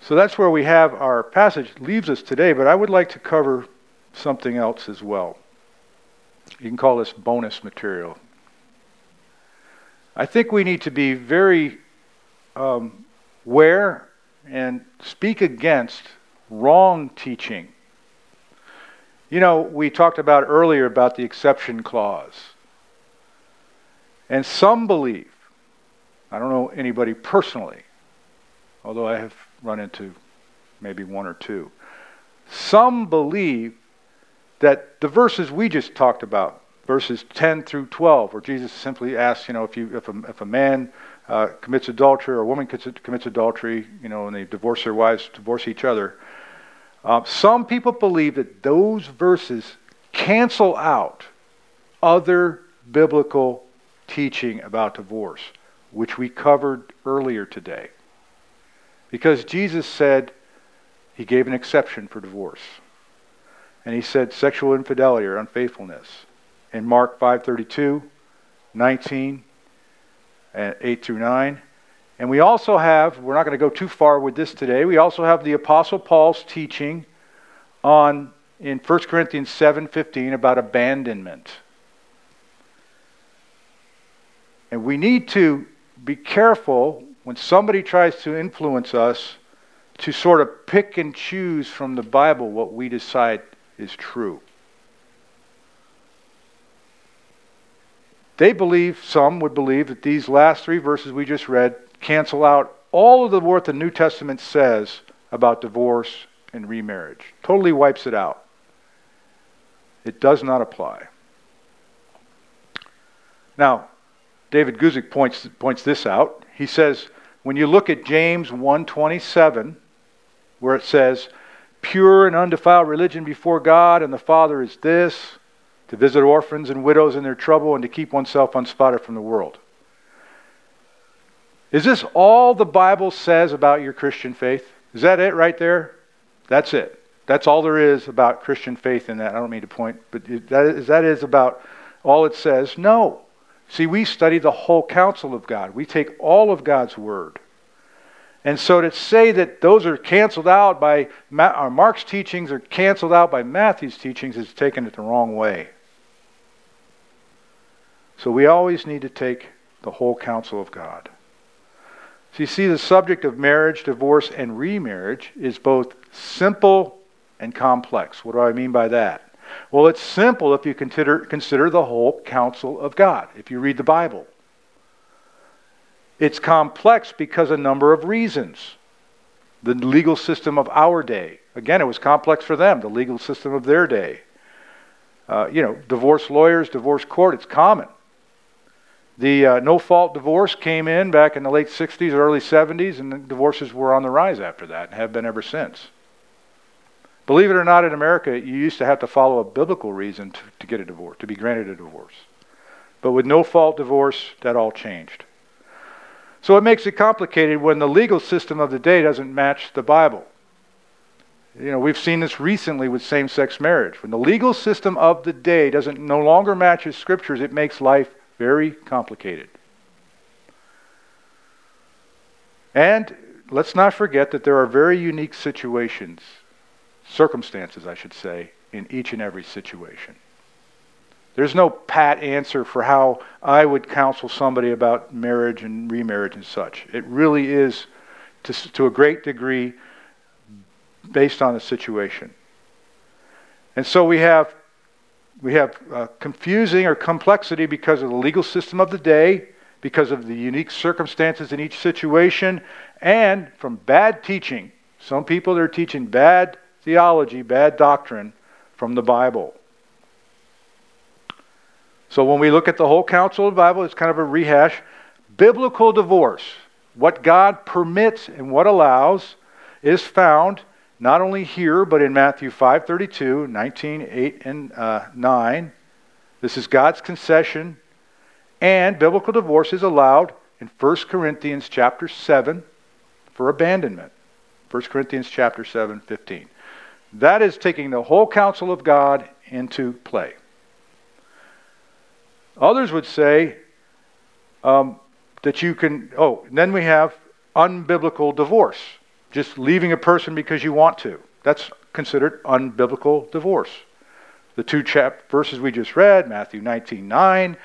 So that's where we have our passage leaves us today, but I would like to cover something else as well. You can call this bonus material. I think we need to be very um, aware and speak against wrong teaching. You know, we talked about earlier about the exception clause. And some believe, I don't know anybody personally, although I have run into maybe one or two. Some believe that the verses we just talked about, verses 10 through 12, where Jesus simply asks, you know, if, you, if, a, if a man uh, commits adultery or a woman commits adultery, you know, and they divorce their wives, divorce each other, uh, some people believe that those verses cancel out other biblical teaching about divorce, which we covered earlier today. Because Jesus said he gave an exception for divorce. And he said sexual infidelity or unfaithfulness. In Mark 5:32, 19, and 8 through 9. And we also have, we're not going to go too far with this today, we also have the Apostle Paul's teaching on in 1 Corinthians 7:15 about abandonment. And we need to be careful when somebody tries to influence us to sort of pick and choose from the Bible what we decide is true. They believe, some would believe, that these last three verses we just read cancel out all of the what the New Testament says about divorce and remarriage. Totally wipes it out. It does not apply. Now, David Guzik points, points this out. He says, when you look at James 1:27 where it says pure and undefiled religion before God and the Father is this to visit orphans and widows in their trouble and to keep oneself unspotted from the world. Is this all the Bible says about your Christian faith? Is that it right there? That's it. That's all there is about Christian faith in that. I don't mean to point, but that is, that is about all it says. No. See, we study the whole counsel of God. We take all of God's word. And so to say that those are canceled out by uh, Mark's teachings or canceled out by Matthew's teachings is taking it the wrong way. So we always need to take the whole counsel of God. So you see, the subject of marriage, divorce, and remarriage is both simple and complex. What do I mean by that? Well, it's simple if you consider, consider the whole counsel of God, if you read the Bible. It's complex because a number of reasons. The legal system of our day. Again, it was complex for them, the legal system of their day. Uh, you know, divorce lawyers, divorce court, it's common. The uh, no fault divorce came in back in the late 60s, early 70s, and divorces were on the rise after that and have been ever since. Believe it or not, in America, you used to have to follow a biblical reason to, to get a divorce, to be granted a divorce. But with no fault divorce, that all changed. So it makes it complicated when the legal system of the day doesn't match the Bible. You know, we've seen this recently with same sex marriage. When the legal system of the day doesn't no longer matches scriptures, it makes life very complicated. And let's not forget that there are very unique situations, circumstances, I should say, in each and every situation. There's no pat answer for how I would counsel somebody about marriage and remarriage and such. It really is, to, to a great degree, based on the situation. And so we have we have uh, confusing or complexity because of the legal system of the day, because of the unique circumstances in each situation, and from bad teaching. Some people are teaching bad theology, bad doctrine from the Bible. So when we look at the whole counsel of the Bible, it's kind of a rehash. Biblical divorce, what God permits and what allows, is found not only here, but in Matthew 5.32, 19, 8, and uh, 9. This is God's concession. And biblical divorce is allowed in 1 Corinthians chapter 7 for abandonment. 1 Corinthians chapter 7, 15. That is taking the whole counsel of God into play. Others would say um, that you can, oh, then we have unbiblical divorce just leaving a person because you want to. That's considered unbiblical divorce. The two chap verses we just read, Matthew 19 9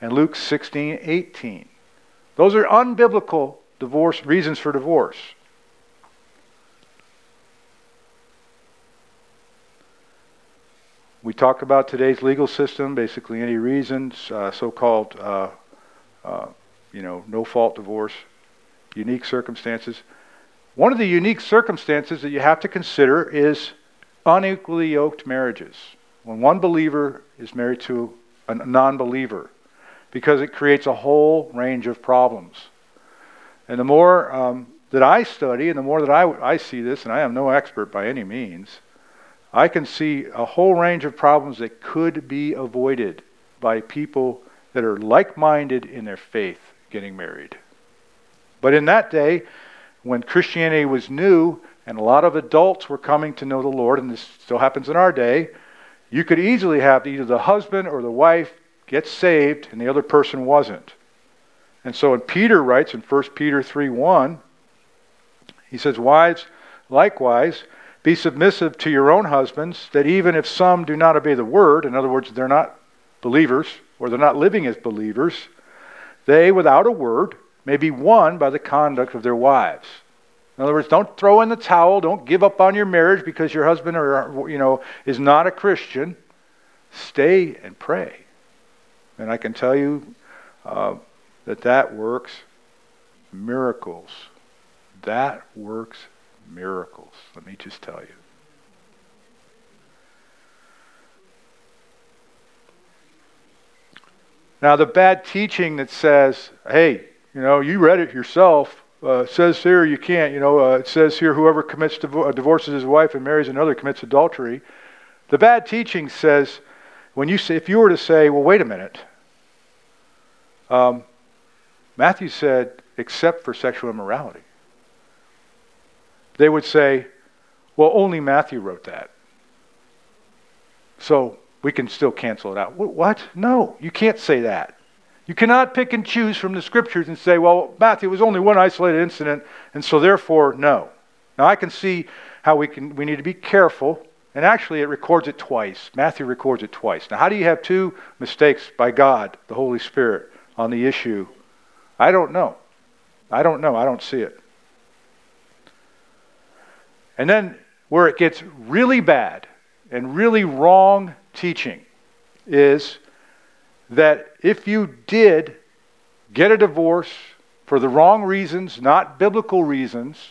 and Luke 16 18. Those are unbiblical divorce reasons for divorce. We talk about today's legal system, basically any reasons, uh, so-called, uh, uh, you know, no-fault divorce, unique circumstances. One of the unique circumstances that you have to consider is unequally yoked marriages. When one believer is married to a non believer, because it creates a whole range of problems. And the more um, that I study and the more that I, I see this, and I am no expert by any means, I can see a whole range of problems that could be avoided by people that are like minded in their faith getting married. But in that day, when Christianity was new and a lot of adults were coming to know the Lord, and this still happens in our day, you could easily have either the husband or the wife get saved and the other person wasn't. And so when Peter writes in 1 Peter 3 1, he says, Wives, likewise, be submissive to your own husbands, that even if some do not obey the word, in other words, they're not believers or they're not living as believers, they, without a word, may be won by the conduct of their wives. In other words, don't throw in the towel. Don't give up on your marriage because your husband or you know is not a Christian. Stay and pray. And I can tell you uh, that that works miracles. That works miracles. Let me just tell you. Now, the bad teaching that says, hey, you know, you read it yourself. Uh, it says here you can't. You know, uh, it says here whoever commits uh, divorces his wife and marries another commits adultery. The bad teaching says when you say, if you were to say, well, wait a minute. Um, Matthew said, except for sexual immorality. They would say, well, only Matthew wrote that. So we can still cancel it out. What? No, you can't say that. You cannot pick and choose from the scriptures and say, well, Matthew was only one isolated incident, and so therefore, no. Now, I can see how we, can, we need to be careful, and actually, it records it twice. Matthew records it twice. Now, how do you have two mistakes by God, the Holy Spirit, on the issue? I don't know. I don't know. I don't see it. And then, where it gets really bad and really wrong teaching is that if you did get a divorce for the wrong reasons, not biblical reasons,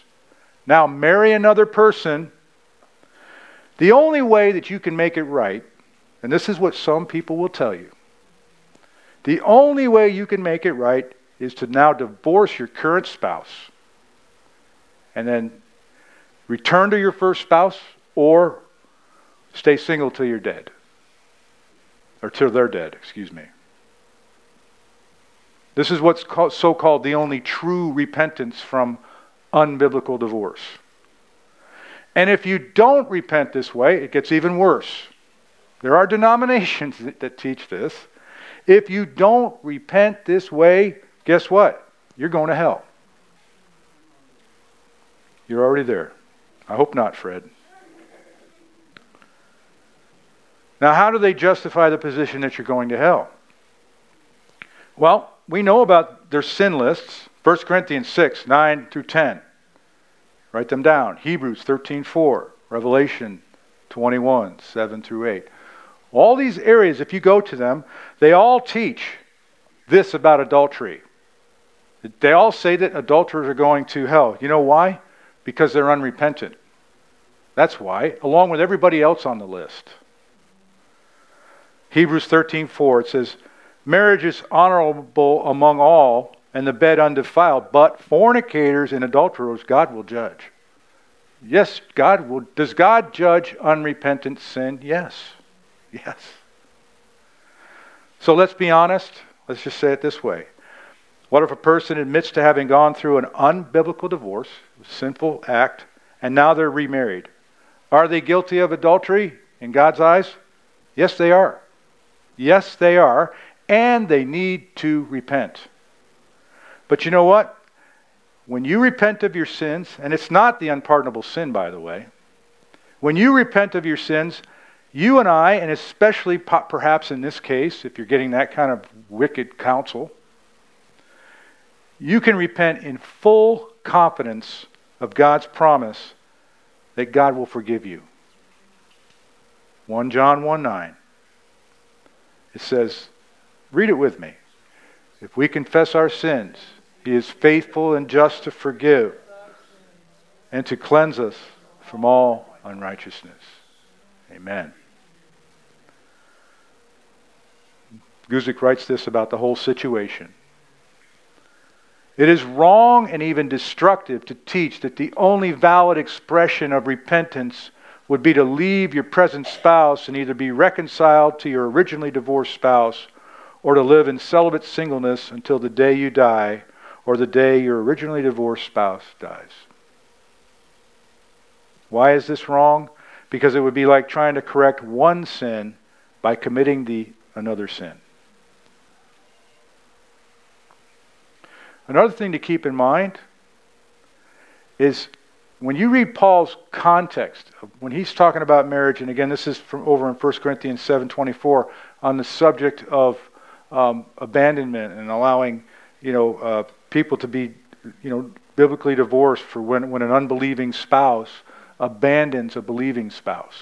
now marry another person, the only way that you can make it right, and this is what some people will tell you, the only way you can make it right is to now divorce your current spouse and then return to your first spouse or stay single till you're dead or till they're dead, excuse me. This is what's so called the only true repentance from unbiblical divorce. And if you don't repent this way, it gets even worse. There are denominations that, that teach this. If you don't repent this way, guess what? You're going to hell. You're already there. I hope not, Fred. Now, how do they justify the position that you're going to hell? Well, we know about their sin lists 1 Corinthians 6, 9 through 10. Write them down. Hebrews 13, 4. Revelation 21, 7 through 8. All these areas, if you go to them, they all teach this about adultery. They all say that adulterers are going to hell. You know why? Because they're unrepentant. That's why, along with everybody else on the list. Hebrews 13:4 it says, "Marriage is honorable among all, and the bed undefiled, but fornicators and adulterers God will judge." Yes, God will. Does God judge unrepentant sin? Yes. Yes. So let's be honest. Let's just say it this way. What if a person admits to having gone through an unbiblical divorce, a sinful act, and now they're remarried? Are they guilty of adultery in God's eyes? Yes, they are. Yes, they are. And they need to repent. But you know what? When you repent of your sins, and it's not the unpardonable sin, by the way, when you repent of your sins, you and I, and especially perhaps in this case, if you're getting that kind of wicked counsel, you can repent in full confidence of God's promise that God will forgive you. 1 John 1 9. It says, read it with me. If we confess our sins, he is faithful and just to forgive and to cleanse us from all unrighteousness. Amen. Guzik writes this about the whole situation. It is wrong and even destructive to teach that the only valid expression of repentance would be to leave your present spouse and either be reconciled to your originally divorced spouse or to live in celibate singleness until the day you die or the day your originally divorced spouse dies. Why is this wrong? Because it would be like trying to correct one sin by committing the another sin. Another thing to keep in mind is when you read Paul's context, when he's talking about marriage, and again, this is from over in 1 Corinthians 7.24, on the subject of um, abandonment and allowing, you know, uh, people to be, you know, biblically divorced for when, when an unbelieving spouse abandons a believing spouse.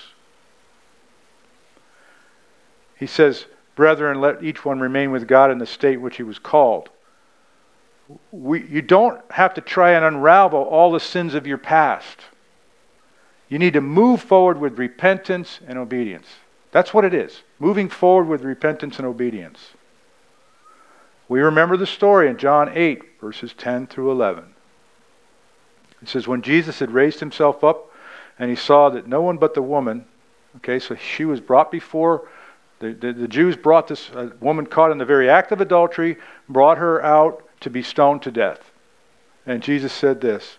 He says, Brethren, let each one remain with God in the state which he was called we, you don't have to try and unravel all the sins of your past. You need to move forward with repentance and obedience. That's what it is. Moving forward with repentance and obedience. We remember the story in John 8, verses 10 through 11. It says, When Jesus had raised himself up and he saw that no one but the woman, okay, so she was brought before, the, the, the Jews brought this uh, woman caught in the very act of adultery, brought her out to be stoned to death. And Jesus said this.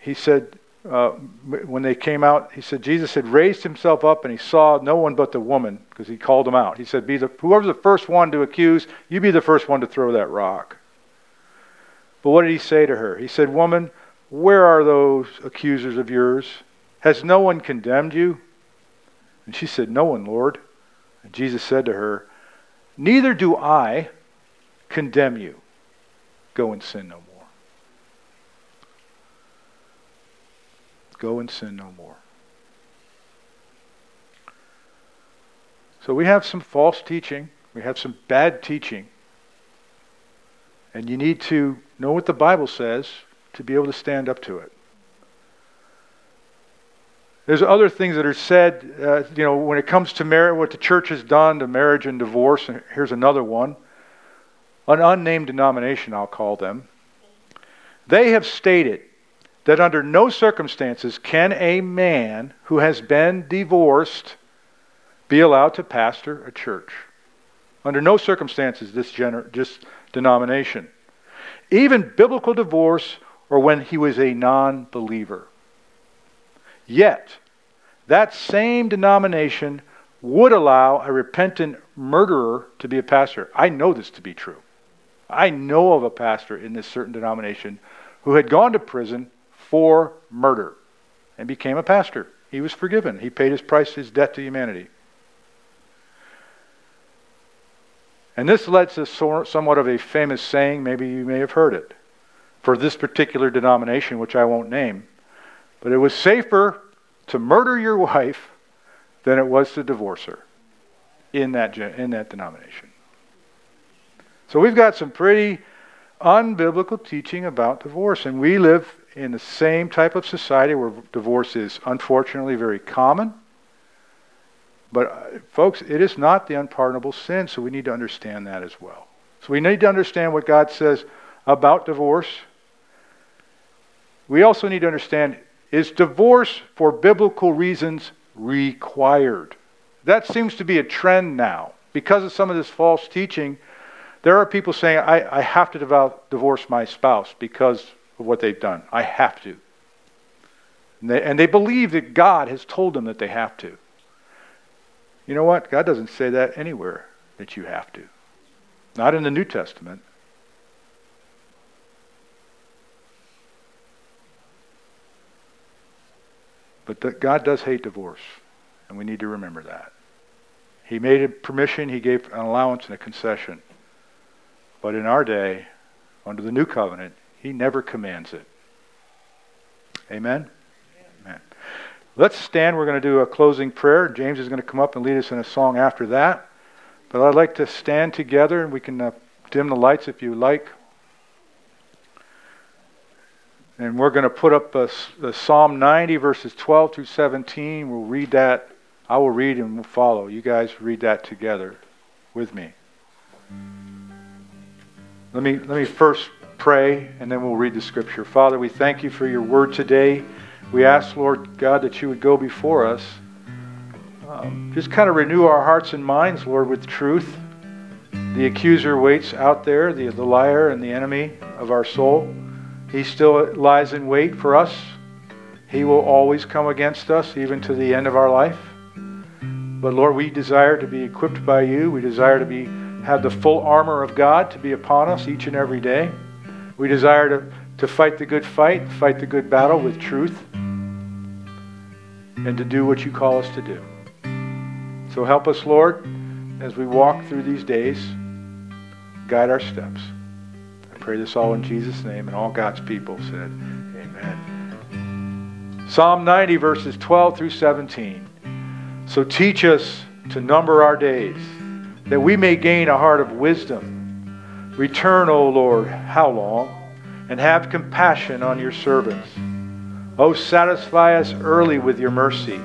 He said, uh, when they came out, he said, Jesus had raised himself up and he saw no one but the woman because he called them out. He said, be the, Whoever's the first one to accuse, you be the first one to throw that rock. But what did he say to her? He said, Woman, where are those accusers of yours? Has no one condemned you? And she said, No one, Lord. And Jesus said to her, Neither do I condemn you Go and sin no more. Go and sin no more. So we have some false teaching, we have some bad teaching. And you need to know what the Bible says to be able to stand up to it. There's other things that are said, uh, you know, when it comes to marriage, what the church has done to marriage and divorce. And here's another one an unnamed denomination, I'll call them, they have stated that under no circumstances can a man who has been divorced be allowed to pastor a church. Under no circumstances, this, gener- this denomination. Even biblical divorce or when he was a non believer. Yet, that same denomination would allow a repentant murderer to be a pastor. I know this to be true. I know of a pastor in this certain denomination who had gone to prison for murder and became a pastor. He was forgiven. He paid his price, his debt to humanity. And this led to somewhat of a famous saying, maybe you may have heard it, for this particular denomination, which I won't name. But it was safer to murder your wife than it was to divorce her in that, in that denomination. So we've got some pretty unbiblical teaching about divorce, and we live in the same type of society where divorce is unfortunately very common. But, uh, folks, it is not the unpardonable sin, so we need to understand that as well. So we need to understand what God says about divorce. We also need to understand is divorce for biblical reasons required? That seems to be a trend now. Because of some of this false teaching, there are people saying, I, I have to devout, divorce my spouse because of what they've done. I have to. And they, and they believe that God has told them that they have to. You know what? God doesn't say that anywhere that you have to. Not in the New Testament. But God does hate divorce, and we need to remember that. He made a permission, He gave an allowance and a concession. But in our day, under the new covenant, He never commands it. Amen? Amen. Let's stand. We're going to do a closing prayer. James is going to come up and lead us in a song after that. But I'd like to stand together, and we can uh, dim the lights if you like. And we're going to put up a, a Psalm 90, verses 12 through 17. We'll read that. I will read and we'll follow. You guys read that together with me. Let me, let me first pray, and then we'll read the scripture. Father, we thank you for your word today. We ask, Lord God, that you would go before us. Um, just kind of renew our hearts and minds, Lord, with truth. The accuser waits out there, the, the liar and the enemy of our soul. He still lies in wait for us. He will always come against us, even to the end of our life. But Lord, we desire to be equipped by you. We desire to be have the full armor of God to be upon us each and every day. We desire to, to fight the good fight, fight the good battle with truth, and to do what you call us to do. So help us, Lord, as we walk through these days. Guide our steps I pray this all in Jesus' name. And all God's people said, Amen. Psalm 90, verses 12 through 17. So teach us to number our days, that we may gain a heart of wisdom. Return, O Lord, how long? And have compassion on your servants. O satisfy us early with your mercy,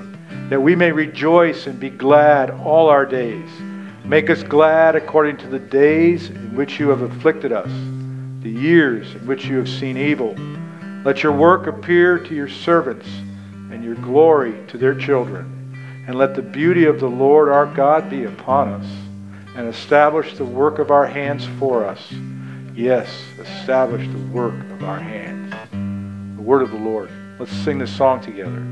that we may rejoice and be glad all our days. Make us glad according to the days in which you have afflicted us the years in which you have seen evil. Let your work appear to your servants and your glory to their children. And let the beauty of the Lord our God be upon us and establish the work of our hands for us. Yes, establish the work of our hands. The word of the Lord. Let's sing this song together.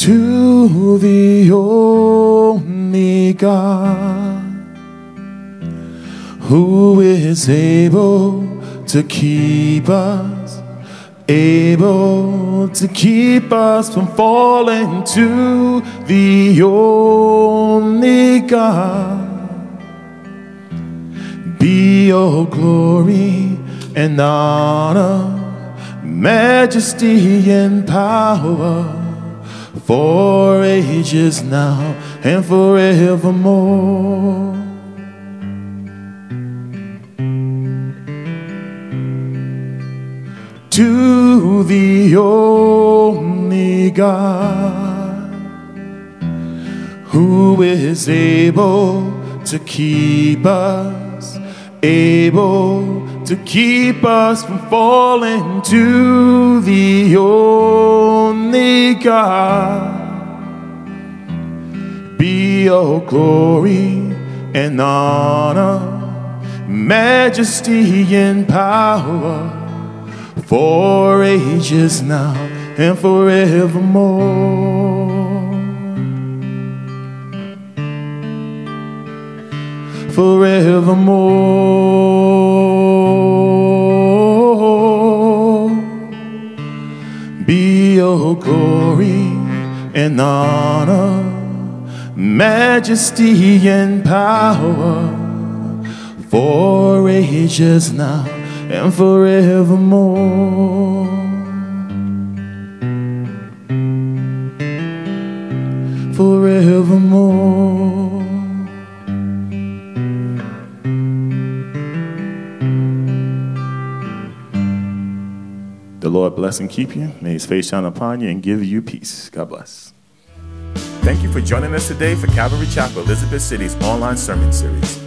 to the only God who is able to keep us, able to keep us from falling to the only God. Be your glory and honor, majesty and power for ages now and forevermore. To the only God who is able to keep us, able to keep us from falling to the only God. Be your glory and honor, majesty and power for ages now and forevermore. Forevermore be your glory and honor, majesty and power for ages now and forevermore. Forevermore. The Lord bless and keep you. May his face shine upon you and give you peace. God bless. Thank you for joining us today for Calvary Chapel Elizabeth City's online sermon series.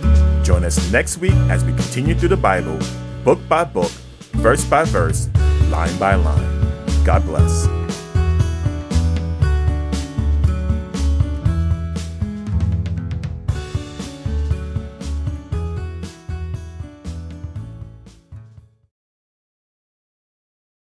Join us next week as we continue through the Bible, book by book, verse by verse, line by line. God bless.